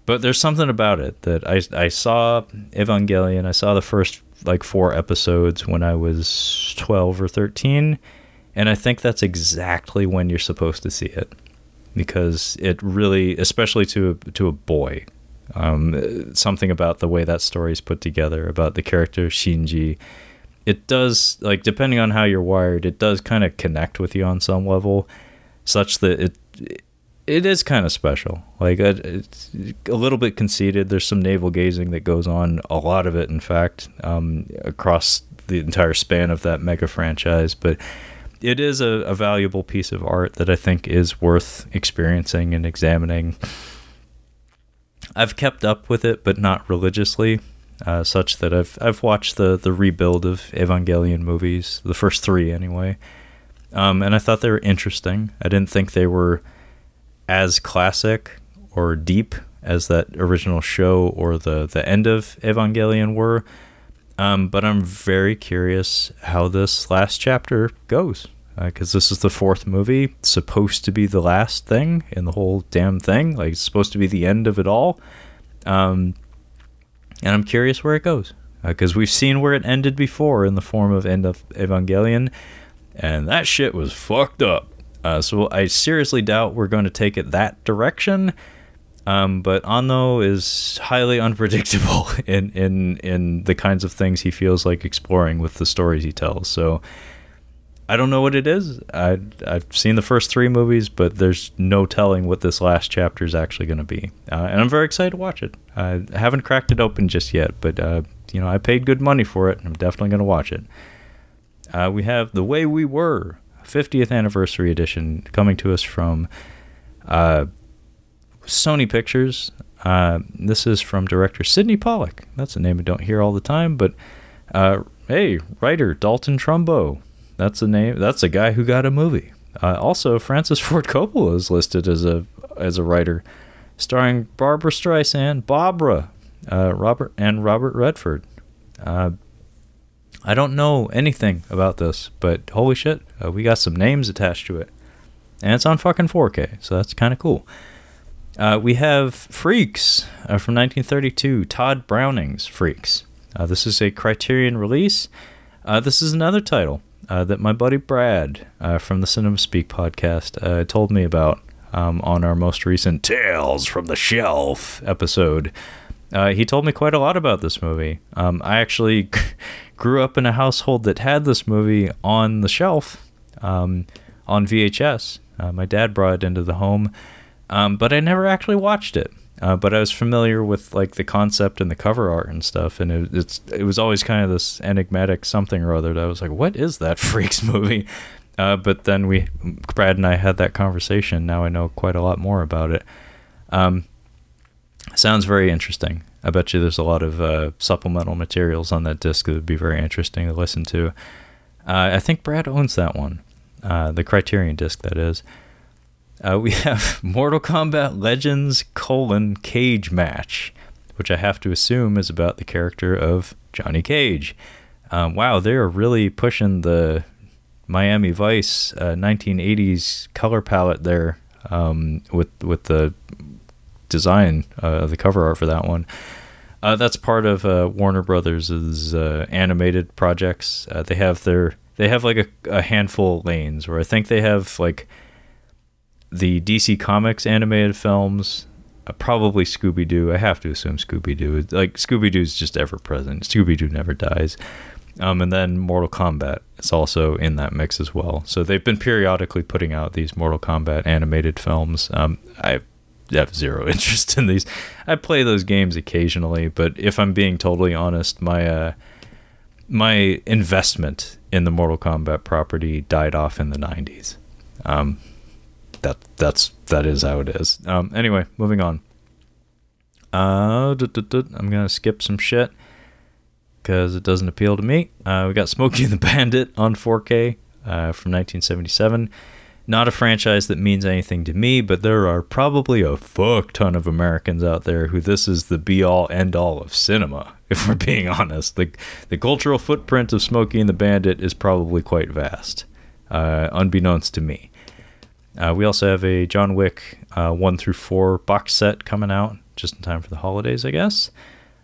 But there's something about it that I I saw Evangelion. I saw the first like four episodes when I was 12 or 13, and I think that's exactly when you're supposed to see it because it really, especially to to a boy, um, something about the way that story is put together, about the character Shinji. It does like depending on how you're wired, it does kind of connect with you on some level, such that it it is kind of special. Like it's a little bit conceited. There's some navel gazing that goes on. A lot of it, in fact, um, across the entire span of that mega franchise. But it is a, a, valuable piece of art that I think is worth experiencing and examining. I've kept up with it, but not religiously, uh, such that I've I've watched the the rebuild of Evangelion movies, the first three anyway, um, and I thought they were interesting. I didn't think they were as classic or deep as that original show or the the end of Evangelion were. Um, but I'm very curious how this last chapter goes because uh, this is the fourth movie, supposed to be the last thing in the whole damn thing. Like it's supposed to be the end of it all. Um, and I'm curious where it goes because uh, we've seen where it ended before in the form of End of Evangelion, and that shit was fucked up. Uh, so I seriously doubt we're going to take it that direction. Um, but Anno is highly unpredictable in, in in the kinds of things he feels like exploring with the stories he tells. So I don't know what it is. I I've seen the first three movies, but there's no telling what this last chapter is actually going to be. Uh, and I'm very excited to watch it. I haven't cracked it open just yet, but uh, you know I paid good money for it. And I'm definitely going to watch it. Uh, we have The Way We Were 50th anniversary edition coming to us from uh, Sony Pictures. Uh, this is from director Sydney Pollack. That's a name I don't hear all the time, but uh, hey, writer Dalton Trumbo. That's a name. That's a guy who got a movie. Uh, also, Francis Ford Coppola is listed as a as a writer, starring Barbra Streisand, Barbara, uh, Robert, and Robert Redford. I don't know anything about this, but holy shit, uh, we got some names attached to it. And it's on fucking 4K, so that's kind of cool. Uh, we have Freaks uh, from 1932, Tod Browning's Freaks. Uh, this is a Criterion release. Uh, this is another title uh, that my buddy Brad from the Cinema Speak podcast told me about um, on our most recent Tales from the Shelf episode. he told me quite a lot about this movie. Um, I actually grew up in a household that had this movie on the shelf um, on VHS. Uh, my dad brought it into the home, um, but I never actually watched it. Uh, but I was familiar with like the concept and the cover art and stuff, and it, it's it was always kind of this enigmatic something or other that I was like, "What is that Freaks movie?" Uh, but then we, Brad and I had that conversation. Now I know quite a lot more about it. Um, sounds very interesting. I bet you there's a lot of uh, supplemental materials on that disc that would be very interesting to listen to. Uh, I think Brad owns that one, uh, the Criterion disc, that is. Uh, we have Mortal Kombat Legends colon Cage Match, which I have to assume is about the character of Johnny Cage. Um, wow, they are really pushing the Miami Vice 1980s uh, color palette there um, with with the design uh, the cover art for that one. Uh, that's part of uh, Warner Brothers' uh, animated projects. Uh, they have their they have like a, a handful of lanes where I think they have like the DC Comics animated films, uh, probably Scooby Doo. I have to assume Scooby Doo. Like Scooby Doo's just ever present. Scooby Doo never dies. Um, and then Mortal Kombat is also in that mix as well. So they've been periodically putting out these Mortal Kombat animated films. Um, I have zero interest in these. I play those games occasionally, but if I'm being totally honest, my uh, my investment in the Mortal Kombat property died off in the 90s. Um, that that's that is how it is. Um, anyway, moving on. Uh, I'm gonna skip some shit because it doesn't appeal to me. Uh, we got Smokey the Bandit on 4K uh, from 1977. Not a franchise that means anything to me, but there are probably a fuck ton of Americans out there who this is the be all end all of cinema. If we're being honest, the the cultural footprint of Smokey and the Bandit is probably quite vast, uh, unbeknownst to me. Uh, we also have a John Wick uh, one through four box set coming out just in time for the holidays, I guess.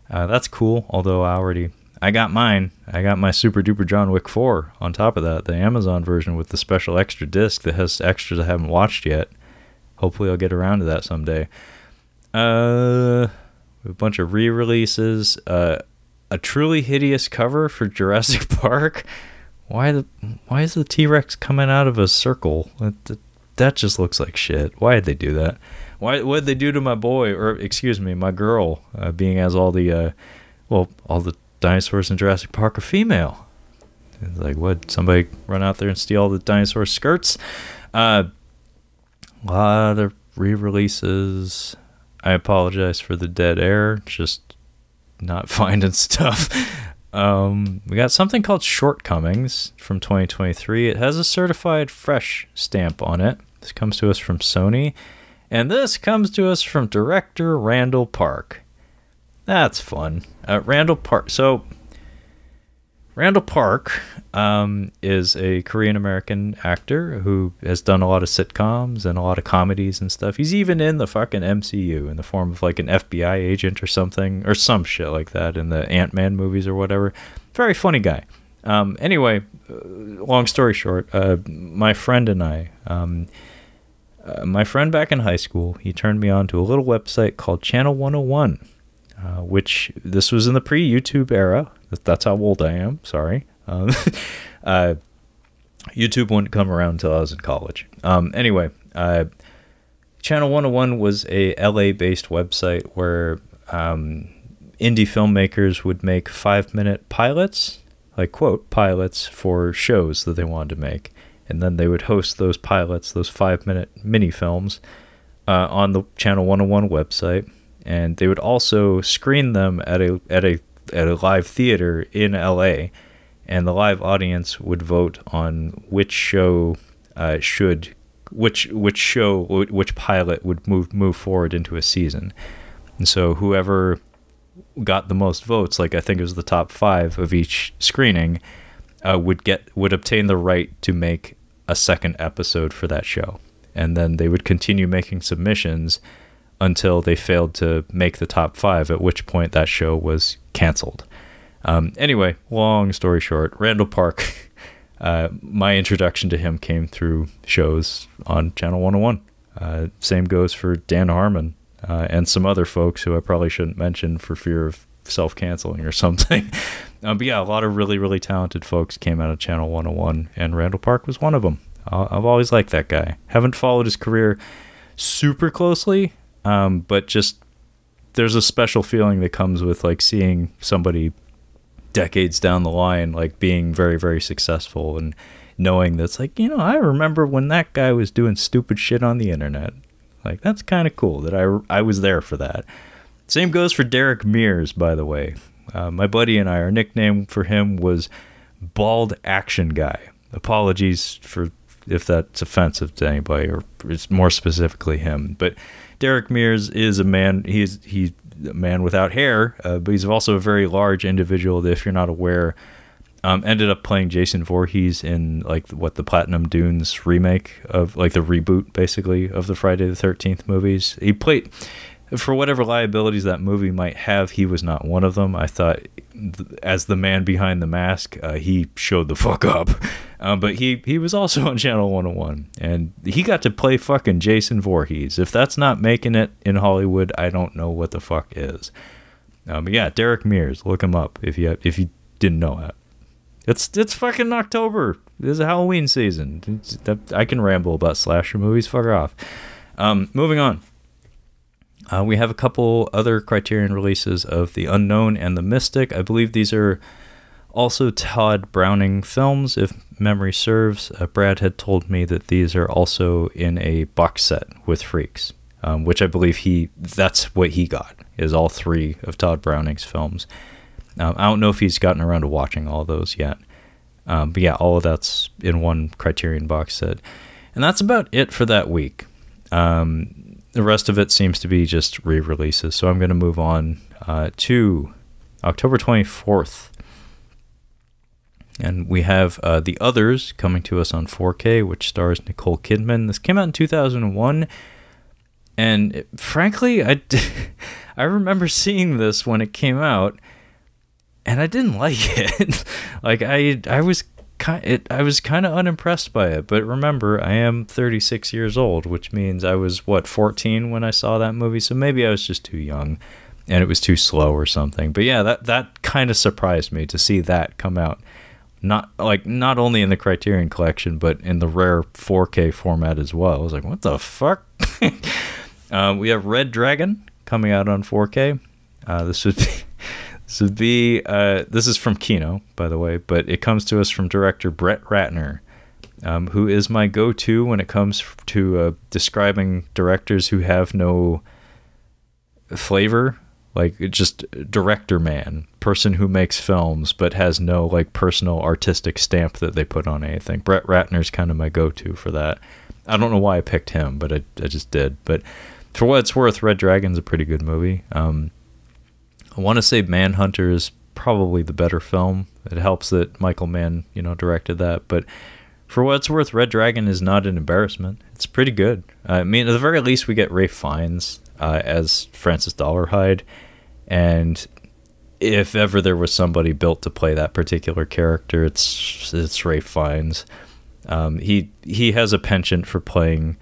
Uh, that's cool. Although I already I got mine. I got my Super Duper John Wick 4 on top of that, the Amazon version with the special extra disc that has extras I haven't watched yet. Hopefully, I'll get around to that someday. Uh, a bunch of re releases. Uh, a truly hideous cover for Jurassic Park. Why the why is the T Rex coming out of a circle? That, that just looks like shit. Why did they do that? Why what did they do to my boy or excuse me, my girl? Uh, being as all the uh, well, all the dinosaurs in Jurassic Park are female. It's like, what? Somebody run out there and steal all the dinosaur skirts? Uh, a lot of re releases. I apologize for the dead air. Just not finding stuff. Um, we got something called Shortcomings from 2023. It has a certified fresh stamp on it. This comes to us from Sony. And this comes to us from director Randall Park. That's fun. Uh, Randall Park. So, Randall Park um, is a Korean American actor who has done a lot of sitcoms and a lot of comedies and stuff. He's even in the fucking MCU in the form of like an FBI agent or something, or some shit like that in the Ant Man movies or whatever. Very funny guy. Um, anyway, uh, long story short, uh, my friend and I, um, uh, my friend back in high school, he turned me on to a little website called Channel 101 uh, which this was in the pre YouTube era. That's how old I am. Sorry. Um, uh, YouTube wouldn't come around until I was in college. Um, anyway, uh, Channel 101 was a LA based website where um, indie filmmakers would make five minute pilots, like quote, pilots for shows that they wanted to make. And then they would host those pilots, those five minute mini films, uh, on the Channel 101 website and they would also screen them at a at a at a live theater in LA, and the live audience would vote on which show uh, should which which show which pilot would move move forward into a season, and so whoever got the most votes, like I think it was the top five of each screening, uh, would get would obtain the right to make a second episode for that show, and then they would continue making submissions until they failed to make the top five, at which point that show was canceled. Um, anyway, long story short, Randall Park, uh, my introduction to him came through shows on Channel 101. Uh, same goes for Dan Harmon uh, and some other folks who I probably shouldn't mention for fear of self canceling or something. Um, but yeah, a lot of really, really talented folks came out of Channel 101, and Randall Park was one of them. I've always liked that guy. Haven't followed his career super closely, um, but just there's a special feeling that comes with like seeing somebody decades down the line like being very very successful and knowing that's like you know I remember when that guy was doing stupid shit on the internet. Like that's kind of cool that I I was there for that. Same goes for Derek Mears, by the way. Uh, my buddy and I, our nickname for him was Bald Action Guy. Apologies for if that's offensive to anybody, or it's more specifically him. But Derek Mears is a man. He's he's a man without hair, uh, but he's also a very large individual. That, if you're not aware, um, ended up playing Jason Voorhees in like what the Platinum Dunes remake of like the reboot basically of the Friday the Thirteenth movies. He played. For whatever liabilities that movie might have, he was not one of them. I thought, th- as the man behind the mask, uh, he showed the fuck up. Um, but he he was also on Channel 101, and he got to play fucking Jason Voorhees. If that's not making it in Hollywood, I don't know what the fuck is. Um, but yeah, Derek Mears, look him up if you if you didn't know that. It's it's fucking October. Is Halloween season. It's- I can ramble about slasher movies. Fuck off. Um, moving on. Uh, we have a couple other Criterion releases of The Unknown and The Mystic. I believe these are also Tod Browning films, if memory serves. Uh, Brad had told me that these are also in a box set with Freaks, um, which I believe he that's what he got is all three of Tod Browning's films. Um, I don't know if he's gotten around to watching all those yet, um, but yeah, all of that's in one Criterion box set, and that's about it for that week. Um, the rest of it seems to be just re-releases, so I'm going to move on uh, to October 24th. And we have uh, The Others coming to us on 4K, which stars Nicole Kidman. This came out in 2001. And it- frankly, I, I remember seeing this when it came out, and I didn't like it. like I, I was it, I was kind of unimpressed by it. But remember, I am 36 years old, which means I was what 14 when I saw that movie. So maybe I was just too young, and it was too slow or something. But yeah, that that kind of surprised me to see that come out not like not only in the Criterion collection but in the rare 4K format as well. I was like, what the fuck? uh, we have Red Dragon coming out on 4K. Uh, this would be would be uh, this is from Kino, by the way, but it comes to us from director Brett Ratner, um, who is my go-to when it comes to uh, describing directors who have no flavor. Like just director man person who makes films but has no like personal artistic stamp that they put on anything. Brett ratner's kind of my go-to for that. I don't know why i picked him but i, I just did. But for what it's worth red dragon's a pretty good movie. Um, i want to say manhunter is probably the better film. It helps that michael mann you know directed that but for what it's worth red dragon is not an embarrassment. It's pretty good. I mean at the very least we get ralph fiennes uh, as francis Dolarhyde and if ever there was somebody built to play that particular character, it's it's Ralph Fiennes. Um, he he has a penchant for playing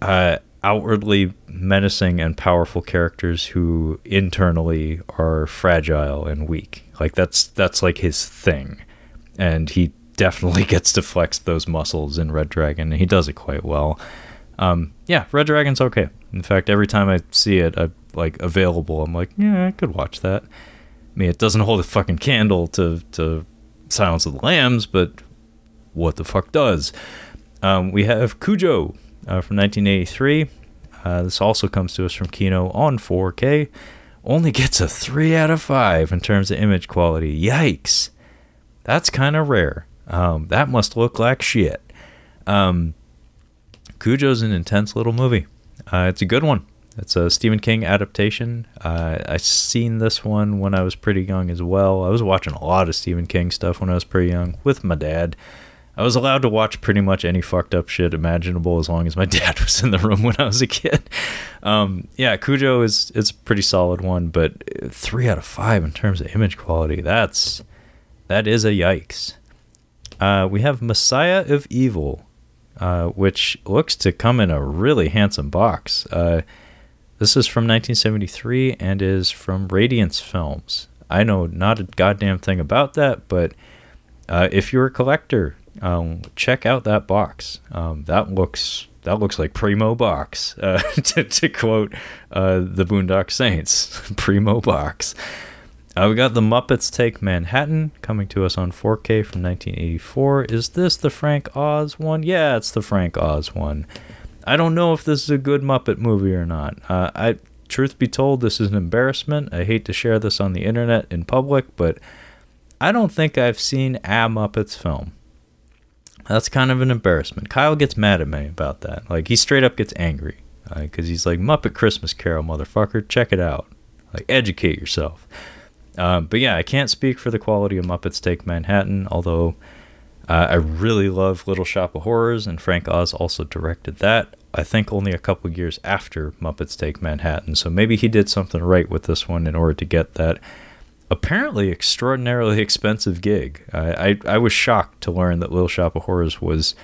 uh, outwardly menacing and powerful characters who internally are fragile and weak. Like that's that's like his thing, and he definitely gets to flex those muscles in Red Dragon, and he does it quite well. Um, yeah, Red Dragon's okay. In fact, every time I see it, I like available. I'm like, yeah, I could watch that. I mean, it doesn't hold a fucking candle to to Silence of the Lambs, but what the fuck does? Um, we have Cujo uh, from 1983. Uh, this also comes to us from Kino on 4K. Only gets a three out of five in terms of image quality. Yikes! That's kind of rare. Um, that must look like shit. Um, Cujo's an intense little movie. Uh, it's a good one. It's a Stephen King adaptation. Uh, I seen this one when I was pretty young as well. I was watching a lot of Stephen King stuff when I was pretty young with my dad. I was allowed to watch pretty much any fucked up shit imaginable as long as my dad was in the room when I was a kid. Um, yeah, Cujo is it's a pretty solid one, but three out of five in terms of image quality. That's that is a yikes. Uh, we have Messiah of Evil, uh, which looks to come in a really handsome box. Uh, this is from 1973 and is from Radiance Films. I know not a goddamn thing about that, but uh, if you're a collector, um, check out that box. Um, that looks that looks like primo box. Uh, to, to quote uh, the Boondock Saints, primo box. Uh, we got the Muppets Take Manhattan coming to us on 4K from 1984. Is this the Frank Oz one? Yeah, it's the Frank Oz one. I don't know if this is a good Muppet movie or not. Uh, I, truth be told, this is an embarrassment. I hate to share this on the internet in public, but I don't think I've seen a Muppets film. That's kind of an embarrassment. Kyle gets mad at me about that. Like he straight up gets angry because uh, he's like Muppet Christmas Carol, motherfucker. Check it out. Like educate yourself. Um, but yeah, I can't speak for the quality of Muppets Take Manhattan, although Uh, I really love Little Shop of Horrors, and Frank Oz also directed that. I think only a couple years after Muppets Take Manhattan, so maybe he did something right with this one in order to get that apparently extraordinarily expensive gig. I, I, I was shocked to learn that Little Shop of Horrors was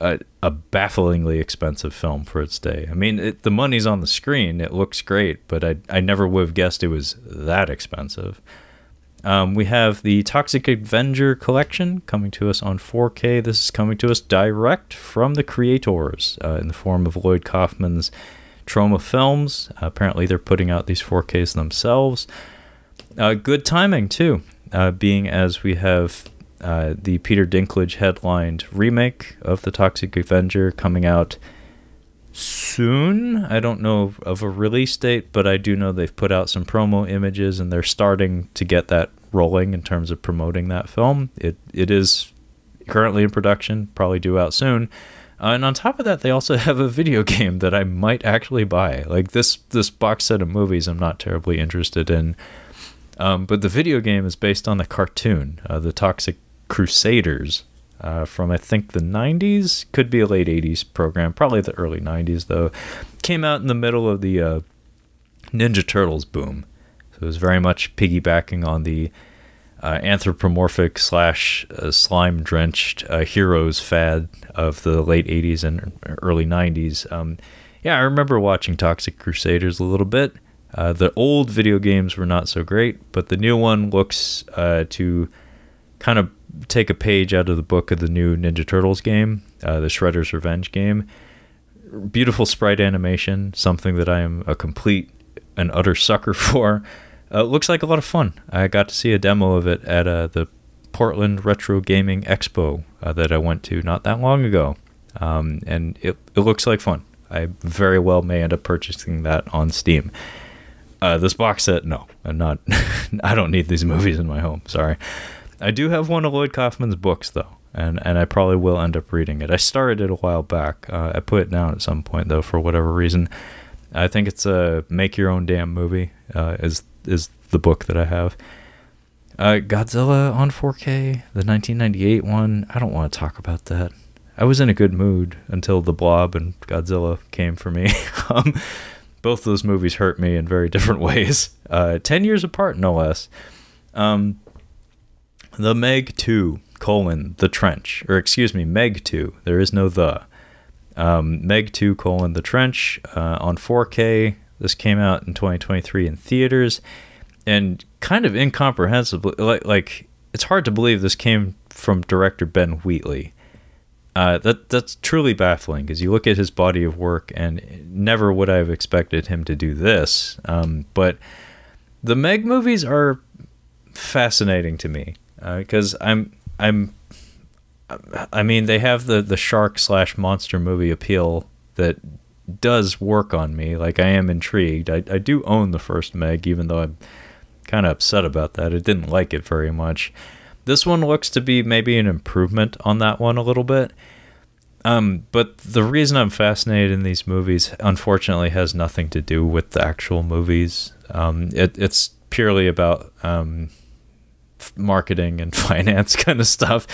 a, a bafflingly expensive film for its day. I mean, it, the money's on the screen; it looks great, but I I never would have guessed it was that expensive. Um, we have the Toxic Avenger collection coming to us on 4K. This is coming to us direct from the creators uh, in the form of Lloyd Kaufman's Troma Films. Uh, apparently, they're putting out these 4Ks themselves. Uh, good timing, too, uh, being as we have uh, the Peter Dinklage headlined remake of The Toxic Avenger coming out soon. I don't know of a release date, but I do know they've put out some promo images and they're starting to get that rolling in terms of promoting that film. It it is currently in production, probably due out soon. Uh, and on top of that, they also have a video game that I might actually buy. Like this this box set of movies, I'm not terribly interested in. Um, but the video game is based on the cartoon, uh, the Toxic Crusaders, uh, from I think the 90s, could be a late 80s program, probably the early 90s though. Came out in the middle of the uh, Ninja Turtles boom, so it was very much piggybacking on the uh, anthropomorphic slash uh, slime drenched uh, heroes fad of the late 80s and early 90s. Um, yeah, I remember watching Toxic Crusaders a little bit. Uh, the old video games were not so great, but the new one looks uh, to kind of take a page out of the book of the new Ninja Turtles game, uh, the Shredder's Revenge game. Beautiful sprite animation, something that I am a complete and utter sucker for. Uh, looks like a lot of fun. I got to see a demo of it at uh, the Portland Retro Gaming Expo uh, that I went to not that long ago, um, and it, it looks like fun. I very well may end up purchasing that on Steam. Uh, this box set, no, I'm not. I don't need these movies in my home. Sorry. I do have one of Lloyd Kaufman's books though, and and I probably will end up reading it. I started it a while back. Uh, I put it down at some point though for whatever reason. I think it's a make your own damn movie. Uh, is is the book that I have. Uh, Godzilla on 4K, the 1998 one. I don't want to talk about that. I was in a good mood until The Blob and Godzilla came for me. um, both those movies hurt me in very different ways. Uh, Ten years apart, no less. Um, the Meg 2, colon, The Trench. Or excuse me, Meg 2. There is no the. Um, Meg 2, colon, The Trench uh, on 4K. This came out in 2023 in theaters. And kind of incomprehensibly, Like, like it's hard to believe this came from director Ben Wheatley. Uh, that that's truly baffling because you look at his body of work and never would I have expected him to do this. Um, but the Meg movies are fascinating to me because uh, I'm I'm I mean they have the the shark slash monster movie appeal that does work on me. Like I am intrigued. I I do own the first Meg, even though I'm kind of upset about that. I didn't like it very much. This one looks to be maybe an improvement on that one a little bit. Um, but the reason I'm fascinated in these movies, unfortunately, has nothing to do with the actual movies. Um, it, it's purely about um, marketing and finance kind of stuff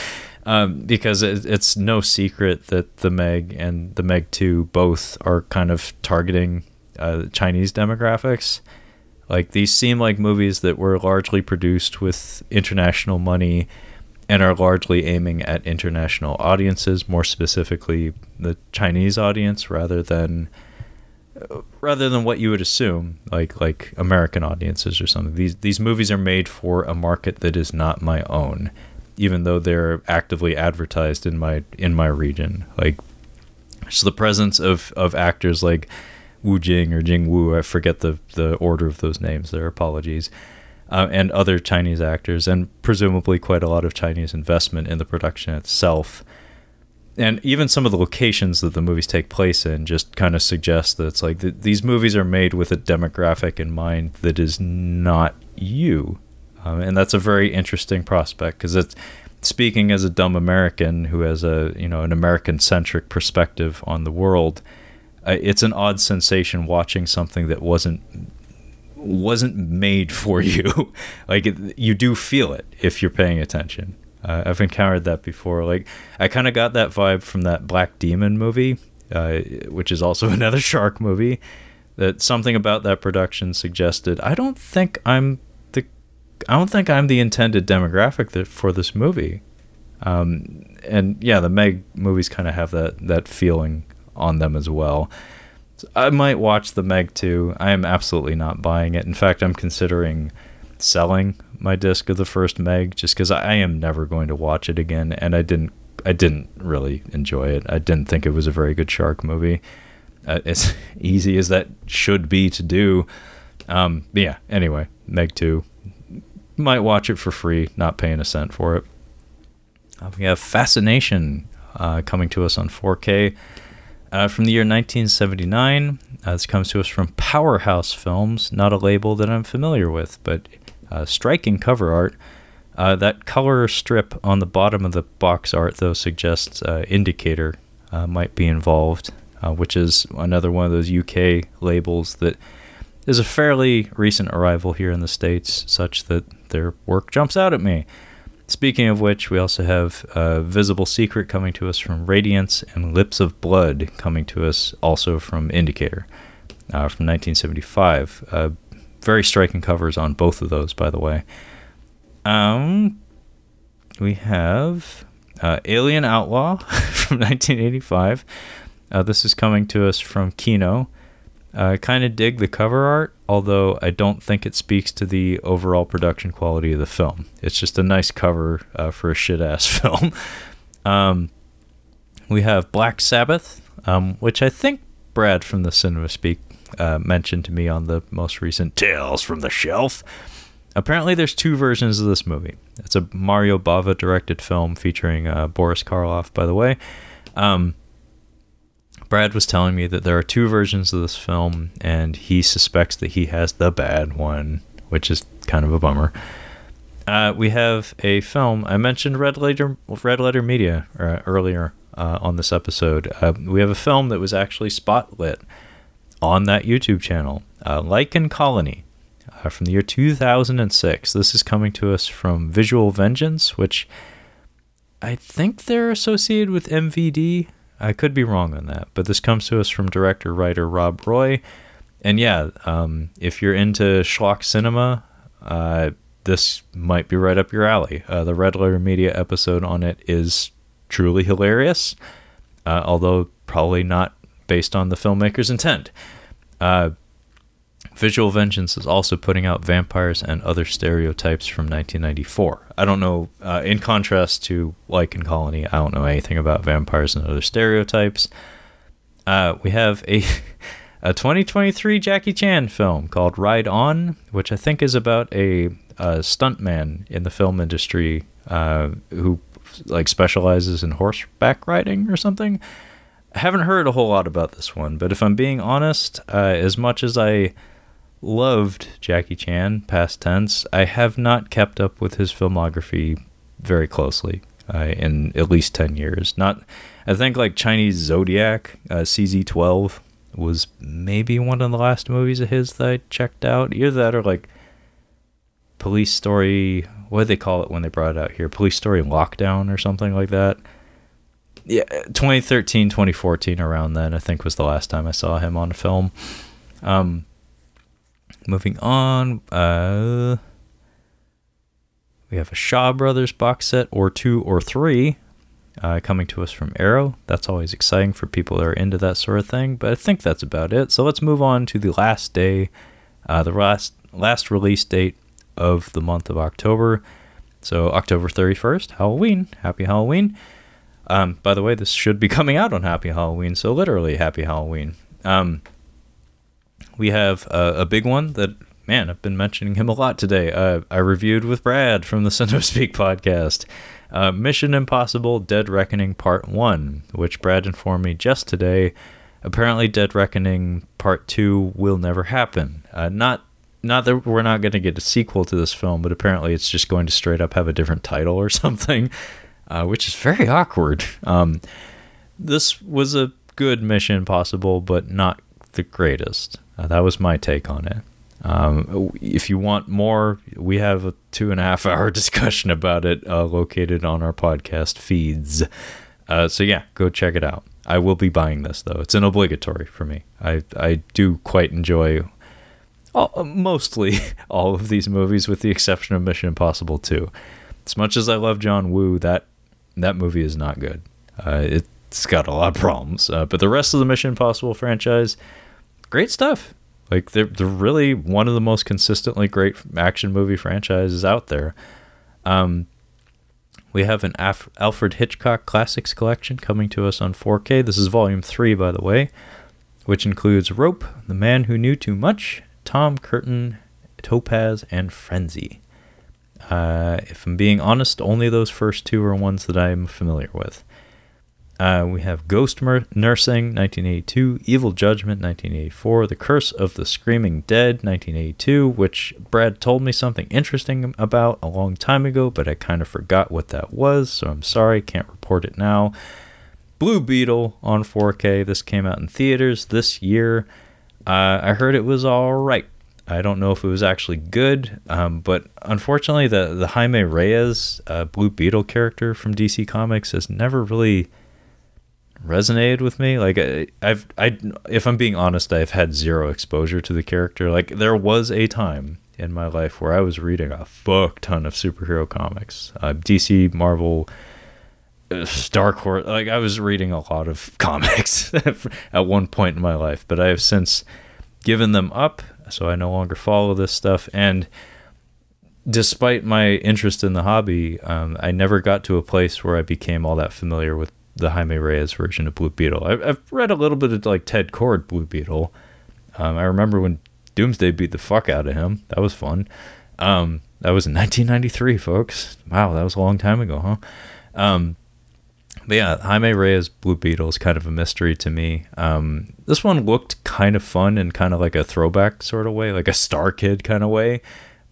um, because it, it's no secret that the Meg and the Meg 2 both are kind of targeting uh, Chinese demographics. Like these seem like movies that were largely produced with international money and are largely aiming at international audiences, more specifically the Chinese audience rather than uh, rather than what you would assume, like like American audiences or something. These these movies are made for a market that is not my own, even though they're actively advertised in my in my region. Like, so the presence of of actors like Wu Jing or Jing Wu, I forget the the order of those names. Their apologies. Uh, and other Chinese actors, and presumably quite a lot of Chinese investment in the production itself and even some of the locations that the movies take place in just kind of suggest that it's like th- these movies are made with a demographic in mind that is not you, um, and that's a very interesting prospect because it's speaking as a dumb American who has a you know an American centric perspective on the world. It's an odd sensation watching something that wasn't wasn't made for you. like it, you do feel it if you're paying attention. Uh, I've encountered that before. Like I kind of got that vibe from that Black Demon movie, uh, which is also another shark movie. That something about that production suggested. I don't think I'm the, I don't think I'm the intended demographic that, for this movie. Um, and yeah, the Meg movies kind of have that that feeling on them as well. So I might watch the Meg too. I am absolutely not buying it. In fact, I'm considering selling my disc of the first Meg just because I am never going to watch it again, and I didn't. I didn't really enjoy it. I didn't think it was a very good shark movie. Uh, as easy as that should be to do. Um, yeah. Anyway, Meg two. Might watch it for free, not paying a cent for it. Uh, we have Fascination uh, coming to us on 4K uh, from the year 1979. Uh, this comes to us from Powerhouse Films, not a label that I'm familiar with, but uh, striking cover art. Uh, that color strip on the bottom of the box art, though, suggests Indicator might be involved, which is another one of those UK labels that is a fairly recent arrival here in the States, such that their work jumps out at me. Speaking of which, we also have uh, Visible Secret coming to us from Radiance and Lips of Blood coming to us also from Indicator uh, from 1975. Uh, very striking covers on both of those, by the way. Um, we have uh, Alien Outlaw from 1985. Uh, this is coming to us from Kino. I kind of dig the cover art, although I don't think it speaks to the overall production quality of the film. It's just a nice cover uh, for a shit ass film. um, we have Black Sabbath, um, which I think Brad from the Cinema Speak uh, mentioned to me on the most recent Tales from the Shelf. Apparently, there's two versions of this movie. It's a Mario Bava directed film featuring uh, Boris Karloff, by the way. Um, Brad was telling me that there are two versions of this film, and he suspects that he has the bad one, which is kind of a bummer. Uh, we have a film. I mentioned Red Letter, Red Letter Media uh, earlier uh, on this episode. Uh, we have a film that was actually spotlit on that YouTube channel, uh, Lycan Colony, uh, from the year 2006. This is coming to us from Visual Vengeance, which I think they're associated with MVD. I could be wrong on that, but this comes to us from director writer Rob Roy. And yeah, um, if you're into schlock cinema, uh, this might be right up your alley. Uh, the Red Letter Media episode on it is truly hilarious, uh, although probably not based on the filmmaker's intent. Visual Vengeance is also putting out Vampires and Other Stereotypes from 1994. I don't know, uh, in contrast to Lycan Colony, I don't know anything about Vampires and Other Stereotypes. Uh, we have a, a 2023 Jackie Chan film called Ride On, which I think is about a, a stuntman in the film industry uh, who like specializes in horseback riding or something. I haven't heard a whole lot about this one, but if I'm being honest, uh, as much as I loved Jackie Chan, past tense. I have not kept up with his filmography very closely uh, in at least 10 years. Not, I think like Chinese Zodiac, uh, CZ12 was maybe one of the last movies of his that I checked out. Either that or like Police Story, what do they call it when they brought it out here? Police Story Lockdown or something like that. Yeah, 2013, 2014, around then, I think was the last time I saw him on a film. Um, Moving on, uh, we have a Shaw Brothers box set, or two or three, uh, coming to us from Arrow. That's always exciting for people that are into that sort of thing, but I think that's about it. So let's move on to the last day, uh, the last last release date of the month of October. So October 31st, Halloween. Happy Halloween. Um, by the way, this should be coming out on Happy Halloween, so literally Happy Halloween. Um, we have a, a big one that man, I've been mentioning him a lot today. Uh, I reviewed with Brad from the CinemaSpeak podcast. Uh, Mission Impossible Dead Reckoning Part 1, which Brad informed me just today. Apparently, Dead Reckoning Part 2 will never happen. Uh, not not that we're not going to get a sequel to this film, but apparently it's just going to straight up have a different title or something, uh, which is very awkward. Um, this was a good Mission Impossible, but not the greatest. Uh, that was my take on it. Um, if you want more, we have a two and a half hour discussion about it uh, located on our podcast feeds. Uh, so yeah, go check it out. I will be buying this though. It's an obligatory for me. I I do quite enjoy all, mostly all of these movies, with the exception of Mission Impossible 2. As much as I love John Woo, that that movie is not good. Uh, it's got a lot of problems, uh, but the rest of the Mission Impossible franchise, great stuff. Like they're they're really one of the most consistently great action movie franchises out there. Um, we have an Af- Alfred Hitchcock Classics collection coming to us on 4K. This is volume three, by the way, which includes Rope, The Man Who Knew Too Much, Torn Curtain, Topaz, and Frenzy. Uh, if I'm being honest, only those first two are ones that I'm familiar with. Uh, we have Ghost Mer- Nursing, 1982, Evil Judgment, 1984, The Curse of the Screaming Dead, 1982, which Brad told me something interesting about a long time ago, but I kind of forgot what that was, so I'm sorry, can't report it now. Blue Beetle on 4K. This came out in theaters this year. Uh, I heard it was all right. I don't know if it was actually good, um, but unfortunately, the the Jaime Reyes uh, Blue Beetle character from DC Comics has never really resonated with me. Like I, I've I if I'm being honest, I've had zero exposure to the character. Like there was a time in my life where I was reading a fuck ton of superhero comics, uh, DC, Marvel, uh, Dark Horse. Like I was reading a lot of comics at one point in my life, but I have since given them up, so I no longer follow this stuff and. Despite my interest in the hobby, um, I never got to a place where I became all that familiar with the Jaime Reyes version of Blue Beetle. I've, I've read a little bit of like Ted Kord Blue Beetle. Um, I remember when Doomsday beat the fuck out of him. That was fun. Um, that was in 1993, folks. Wow, that was a long time ago, huh? Um, but yeah, Jaime Reyes Blue Beetle is kind of a mystery to me. Um, this one looked kind of fun in kind of like a throwback sort of way, like a Star Kid kind of way.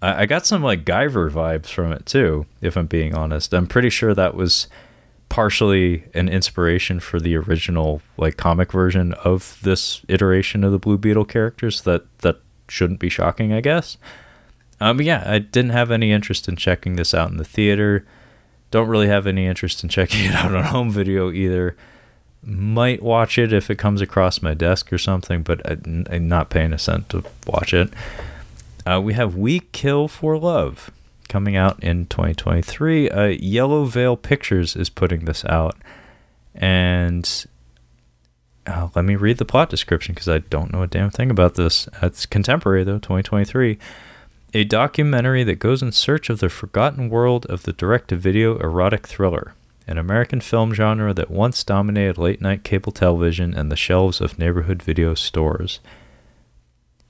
I, I got some like Guyver vibes from it too, if I'm being honest. I'm pretty sure that was partially an inspiration for the original like comic version of this iteration of the Blue Beetle characters that that shouldn't be shocking, I guess. Um, yeah, I didn't have any interest in checking this out in the theater. Don't really have any interest in checking it out on home video either. Might watch it if it comes across my desk or something, but I'm not paying a cent to watch it. Uh, we have We Kill for Love coming out in 2023. Uh, Yellow Veil Pictures is putting this out. And uh, let me read the plot description because I don't know a damn thing about this. It's contemporary, though, 2023. A documentary that goes in search of the forgotten world of the direct to video erotic thriller, an American film genre that once dominated late night cable television and the shelves of neighborhood video stores.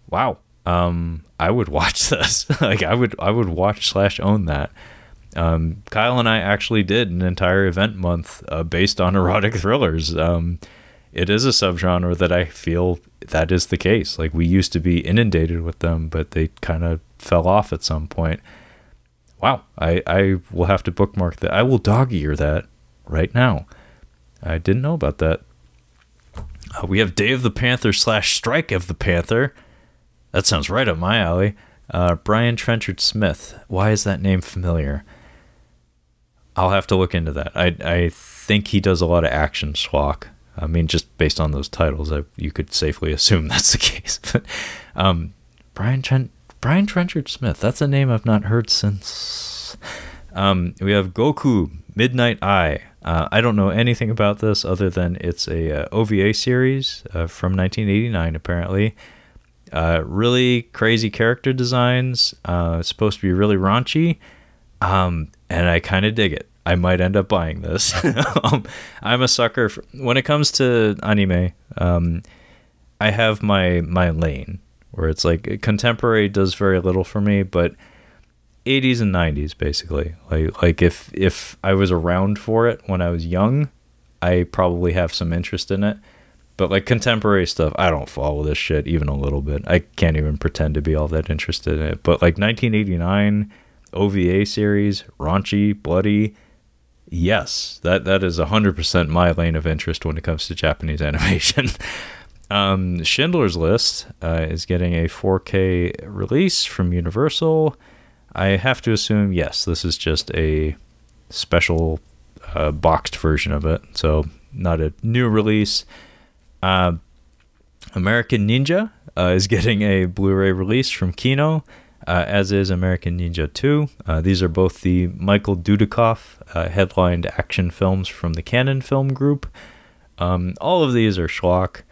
Wow um, I would watch this. like I would I would watch slash own that. Um, Kyle and I actually did an entire event month uh, based on erotic thrillers. Um, it is a subgenre that I feel that is the case. Like we used to be inundated with them, but they kind of fell off at some point. Wow, I, I will have to bookmark that. I will dog ear that right now. I didn't know about that. Uh, we have Day of the Panther slash Strike of the Panther. That sounds right up my alley. Uh, Brian Trenchard Smith. Why is that name familiar? I'll have to look into that. I I think he does a lot of action schlock. I mean, just based on those titles, I, you could safely assume that's the case. But um, Brian Trent Brian Trenchard Smith. That's a name I've not heard since. Um, we have Goku Midnight Eye. Uh, I don't know anything about this other than it's a uh, OVA series uh, from 1989, apparently. Uh, really crazy character designs. Uh, supposed to be really raunchy. Um, and I kind of dig it. I might end up buying this. um, I'm a sucker for, when it comes to anime. Um, I have my my lane where it's like contemporary does very little for me, but 80s and 90s basically. Like like if if I was around for it when I was young, I probably have some interest in it. But like contemporary stuff, I don't follow this shit even a little bit. I can't even pretend to be all that interested in it. But like 1989 OVA series, raunchy, bloody, yes, that that is 100% my lane of interest when it comes to Japanese animation. Um, Schindler's List uh, is getting a 4K release from Universal. I have to assume, yes, this is just a special uh, boxed version of it, so not a new release. Uh, American Ninja uh, is getting a Blu-ray release from Kino, uh, as is American Ninja 2. Uh, these are both the Michael Dudikoff uh, headlined action films from the Cannon Film Group. Um, all of these are schlock.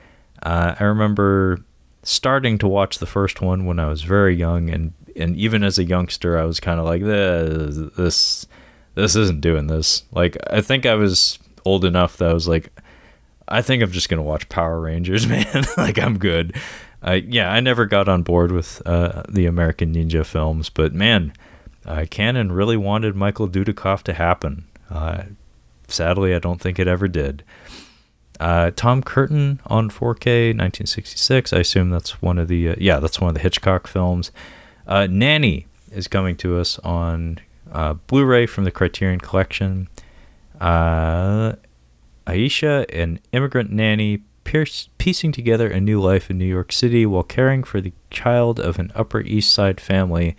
Uh, I remember starting to watch the first one when I was very young, and and even as a youngster, I was kind of like, this, this, this isn't doing this. Like, I think I was old enough that I was like, I think I'm just gonna watch Power Rangers, man. like, I'm good. Uh, yeah, I never got on board with uh, the American Ninja films, but man, uh, Cannon really wanted Michael Dudikoff to happen. Uh, sadly, I don't think it ever did. Uh, Torn Curtain on 4K, 1966. I assume that's one of the uh, yeah, that's one of the Hitchcock films. Nanny is coming to us on Blu-ray from the Criterion Collection. Aisha, an immigrant nanny, pierce, piecing together a new life in New York City while caring for the child of an Upper East Side family,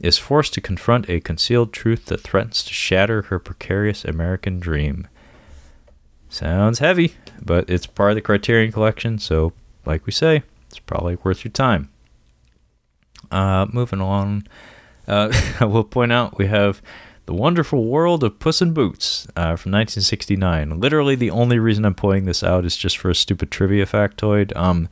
is forced to confront a concealed truth that threatens to shatter her precarious American dream. Sounds heavy, but it's part of the Criterion Collection, so, like we say, it's probably worth your time. Uh, moving on, uh, I will point out we have The Wonderful World of Puss in Boots uh, from 1969. Literally, the only reason I'm pointing this out is just for a stupid trivia factoid. Um,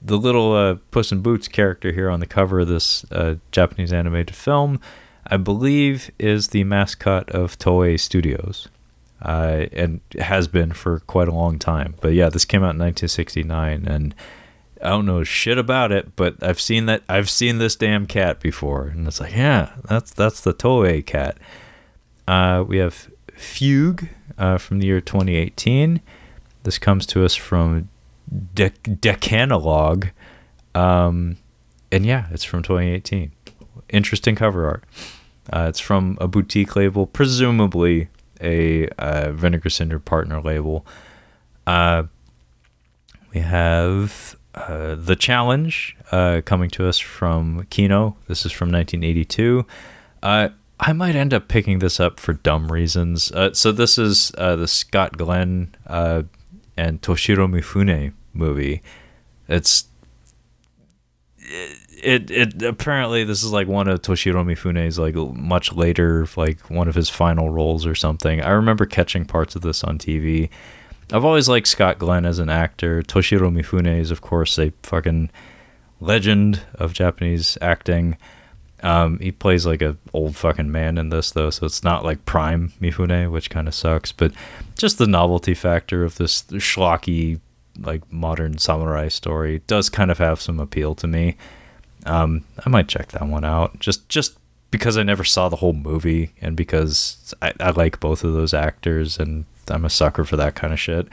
the little uh, Puss in Boots character here on the cover of this uh, Japanese animated film, I believe, is the mascot of Toei Studios uh, and has been for quite a long time. But yeah, this came out in 1969, and I don't know shit about it, but I've seen that I've seen this damn cat before, and it's like, yeah, that's that's the Toei cat. Uh, we have Fugue uh, from the year 2018. This comes to us from De- Decalogue, um, and yeah, it's from 2018. Interesting cover art. Uh, it's from a boutique label, presumably a uh, Vinegar Syndrome partner label. Uh, we have uh, The Challenge uh, coming to us from Kino. This is from 1982. Uh, I might end up picking this up for dumb reasons. Uh, so, this is the Scott Glenn and Toshiro Mifune movie. It's. It, it it apparently this is like one of Toshiro Mifune's like much later like one of his final roles or something. I remember catching parts of this on TV. I've always liked Scott Glenn as an actor. Toshiro Mifune is of course a fucking legend of Japanese acting. Um, he plays like a old fucking man in this though, so it's not like prime Mifune, which kind of sucks. But just the novelty factor of this schlocky like modern samurai story does kind of have some appeal to me. Um, I might check that one out just just because I never saw the whole movie and because I, I like both of those actors and I'm a sucker for that kind of shit.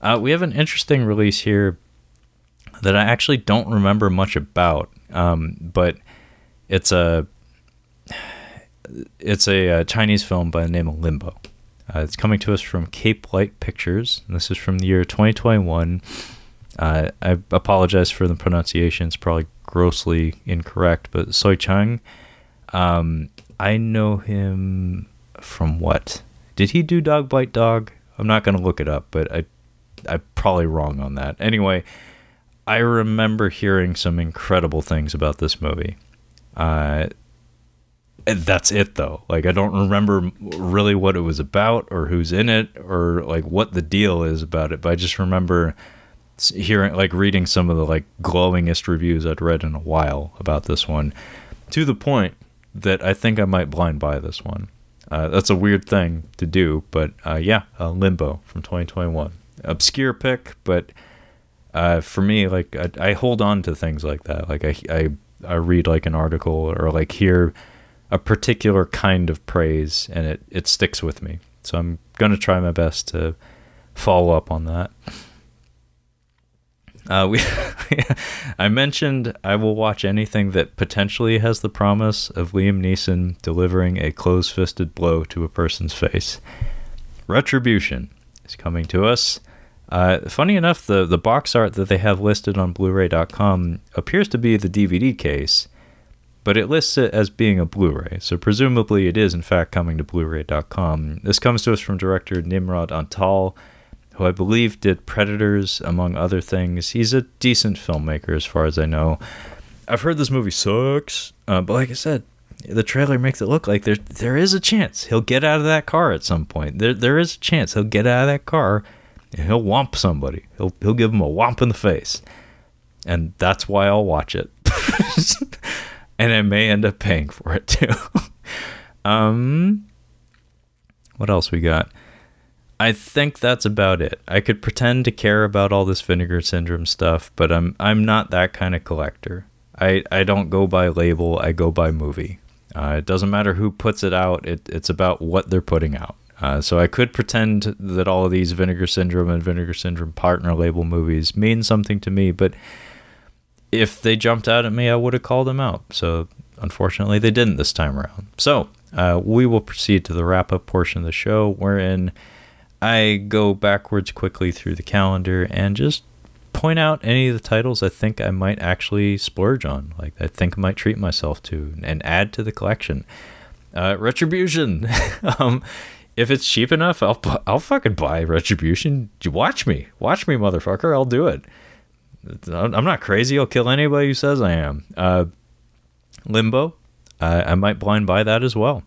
Uh, we have an interesting release here that I actually don't remember much about, um, but it's a it's a, a, Chinese film by the name of Limbo. Uh, it's coming to us from Cape Light Pictures. This is from the year 2021. Uh, I apologize for the pronunciation. It's probably grossly incorrect, but Soi Cheang, um, I know him from what? Did he do Dog Bite Dog? I'm not gonna look it up, but I, I'm probably wrong on that. Anyway, I remember hearing some incredible things about this movie. Uh, that's it though. Like I don't remember really what it was about or who's in it or like what the deal is about it, but I just remember hearing like reading some of the like glowingest reviews I'd read in a while about this one, to the point that I think I might blind buy this one. Uh, that's a weird thing to do, but uh, yeah, uh, Limbo from 2021, obscure pick, but uh, for me, like I, I, hold on to things like that. Like I, I, I read like an article or like hear a particular kind of praise, and it it sticks with me. So I'm gonna try my best to follow up on that. Uh, we, I mentioned I will watch anything that potentially has the promise of Liam Neeson delivering a close-fisted blow to a person's face. Retribution is coming to us. Uh, funny enough, the, the box art that they have listed on Blu-ray.com appears to be the DVD case, but it lists it as being a Blu-ray, so presumably it is in fact coming to Blu-ray.com. This comes to us from director Nimrod Antal, who I believe did Predators, among other things. He's a decent filmmaker, as far as I know. I've heard this movie sucks, uh, but like I said, the trailer makes it look like there there is a chance he'll get out of that car at some point. There there is a chance he'll get out of that car and he'll whomp somebody. He'll he'll give him a whomp in the face, and that's why I'll watch it. and I may end up paying for it too. um, what else we got? I think that's about it. I could pretend to care about all this vinegar syndrome stuff, but I'm I'm not that kind of collector. I, I don't go by label, I go by movie. Uh, it doesn't matter who puts it out, it, it's about what they're putting out. Uh, so I could pretend that all of these Vinegar Syndrome and Vinegar Syndrome partner label movies mean something to me, but if they jumped out at me, I would have called them out. So unfortunately, they didn't this time around. So uh, we will proceed to the wrap up portion of the show, wherein I go backwards quickly through the calendar and just point out any of the titles I think I might actually splurge on, like I think I might treat myself to, and add to the collection. Uh, Retribution. um, if it's cheap enough, I'll I'll fucking buy Retribution. Watch me, watch me, motherfucker. I'll do it. I'm not crazy. I'll kill anybody who says I am. Uh, Limbo. Uh, I might blind buy that as well.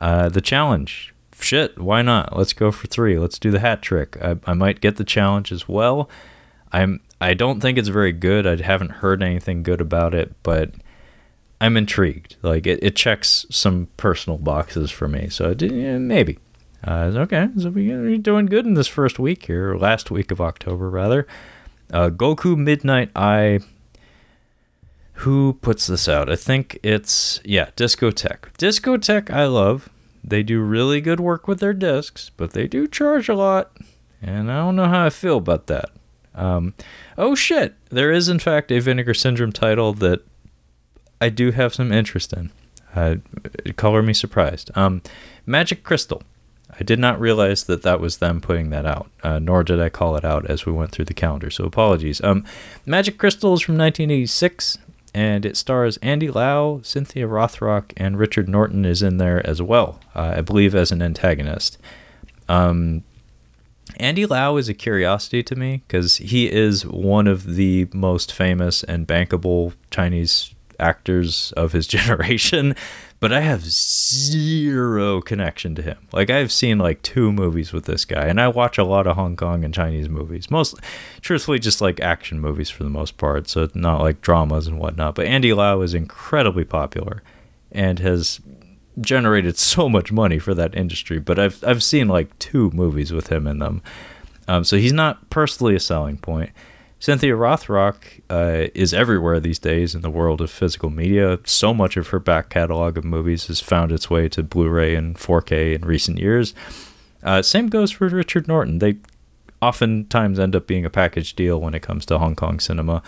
Uh, the challenge. Shit, why not? Let's go for three. Let's do the hat trick. I, I might get the challenge as well. I'm. I don't think it's very good. I haven't heard anything good about it, but I'm intrigued. Like it, it checks some personal boxes for me. So yeah, maybe. Uh, okay, so we're doing good in this first week here, last week of October, rather. Uh, Goku Midnight Eye. Who puts this out? I think it's, yeah, Discotek. Discotek, I love. They do really good work with their discs, but they do charge a lot. And I don't know how I feel about that. Um, oh shit, there is in fact a Vinegar Syndrome title that I do have some interest in. Uh, color me surprised. Um, Magic Crystal. I did not realize that that was them putting that out, uh, nor did I call it out as we went through the calendar, so apologies. Um, Magic Crystal is from 1986, and it stars Andy Lau, Cynthia Rothrock, and Richard Norton is in there as well, uh, I believe as an antagonist. Um, Andy Lau is a curiosity to me because he is one of the most famous and bankable Chinese actors of his generation but I have zero connection to him. Like I've seen like two movies with this guy, and I watch a lot of Hong Kong and Chinese movies. Most, truthfully, just like action movies for the most part. So not like dramas and whatnot. But Andy Lau is incredibly popular, and has generated so much money for that industry. But I've I've seen like two movies with him in them. Um, so he's not personally a selling point. Cynthia Rothrock uh, is everywhere these days in the world of physical media. So much of her back catalog of movies has found its way to Blu ray and 4K in recent years. Uh, same goes for Richard Norton. They oftentimes end up being a package deal when it comes to Hong Kong cinema.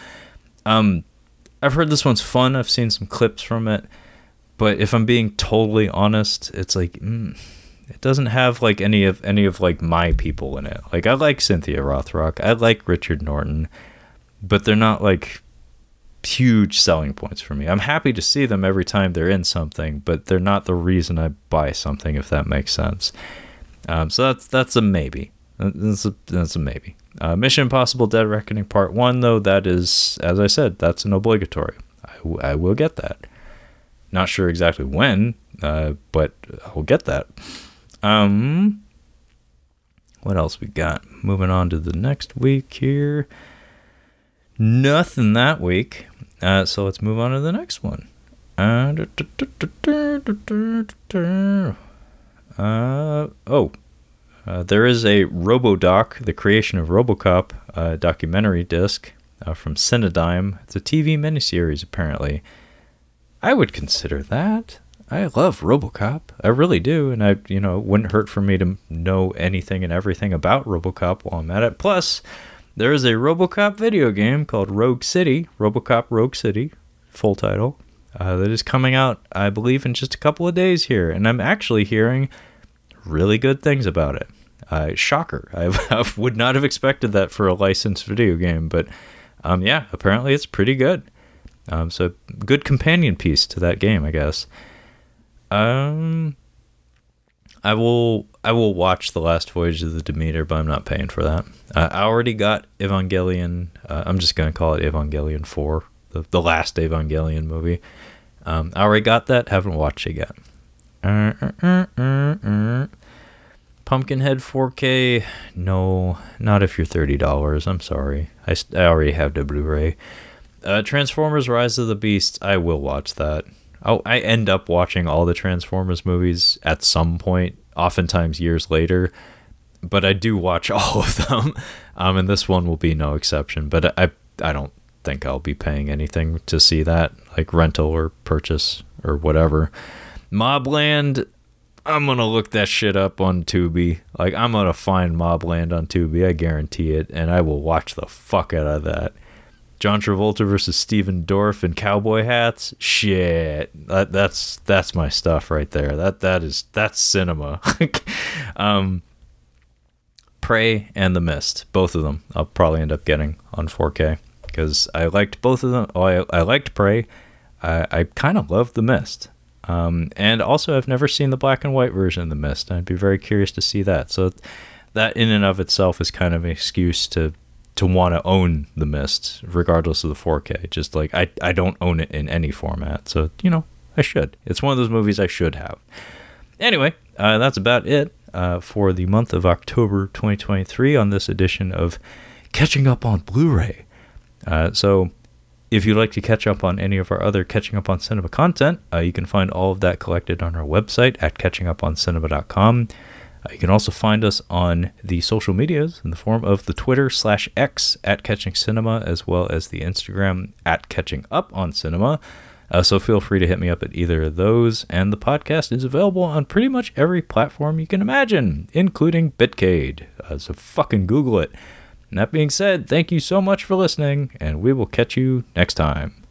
Um, I've heard this one's fun. I've seen some clips from it, but if I'm being totally honest, it's like mm, it doesn't have like any of any of like my people in it. Like I like Cynthia Rothrock, I like Richard Norton, but they're not like huge selling points for me. I'm happy to see them every time they're in something, but they're not the reason I buy something if that makes sense. Um, so that's that's a maybe. That's a, that's a maybe. Uh, Mission Impossible: Dead Reckoning Part One, though, that is, as I said, that's an obligatory. I, w- I will get that. Not sure exactly when, uh, but I'll get that. Um, what else we got? Moving on to the next week here. Nothing that week. Uh, so let's move on to the next one. Uh, uh, oh, uh, there is a RoboDoc, the creation of RoboCop uh, documentary disc uh, from Cinedigm. It's a TV miniseries, apparently. I would consider that. I love RoboCop. I really do, and I, you know, it wouldn't hurt for me to know anything and everything about RoboCop while I'm at it. Plus, there is a RoboCop video game called Rogue City, RoboCop Rogue City, full title, uh, that is coming out, I believe, in just a couple of days here, and I'm actually hearing really good things about it. Uh, shocker! I, would not have expected that for a licensed video game, but um, yeah, apparently it's pretty good. Um, so good companion piece to that game, I guess. Um, I will I will watch the last voyage of the Demeter, but I'm not paying for that. Uh, I already got Evangelion. Uh, I'm just gonna call it Evangelion Four, the the last Evangelion movie. Um, I already got that. Haven't watched it yet. Pumpkinhead 4K. No, not if you're thirty dollars. I'm sorry. I, I already have the Blu-ray. Uh, Transformers: Rise of the Beasts. I will watch that. Oh, I end up watching all the Transformers movies at some point, oftentimes years later. But I do watch all of them, um, and this one will be no exception. But I, I don't think I'll be paying anything to see that, like rental or purchase or whatever. Mobland, I'm gonna look that shit up on Tubi. Like I'm gonna find Mobland on Tubi, I guarantee it, and I will watch the fuck out of that. John Travolta versus Stephen Dorff in cowboy hats. Shit, that, that's that's my stuff right there. That that is that's cinema. um, Prey and The Mist, both of them. I'll probably end up getting on 4K because I liked both of them. Oh, I, I liked Prey. I, I kind of loved The Mist. Um, and also, I've never seen the black and white version of The Mist. I'd be very curious to see that. So, that in and of itself is kind of an excuse to to want to own The Mist, regardless of the 4K. Just like I, I don't own it in any format. So, you know, I should. It's one of those movies I should have. Anyway, uh, that's about it uh, for the month of October 2023 on this edition of Catching Up on Blu ray. Uh, so, if you'd like to catch up on any of our other Catching Up on Cinema content, uh, you can find all of that collected on our website at catchinguponcinema.com. You can also find us on the social medias in the form of the Twitter slash X at Catching Cinema, as well as the Instagram at Catching Up on Cinema. Uh, so feel free to hit me up at either of those. And the podcast is available on pretty much every platform you can imagine, including Bitcade. Uh, so fucking Google it. And that being said, thank you so much for listening, and we will catch you next time.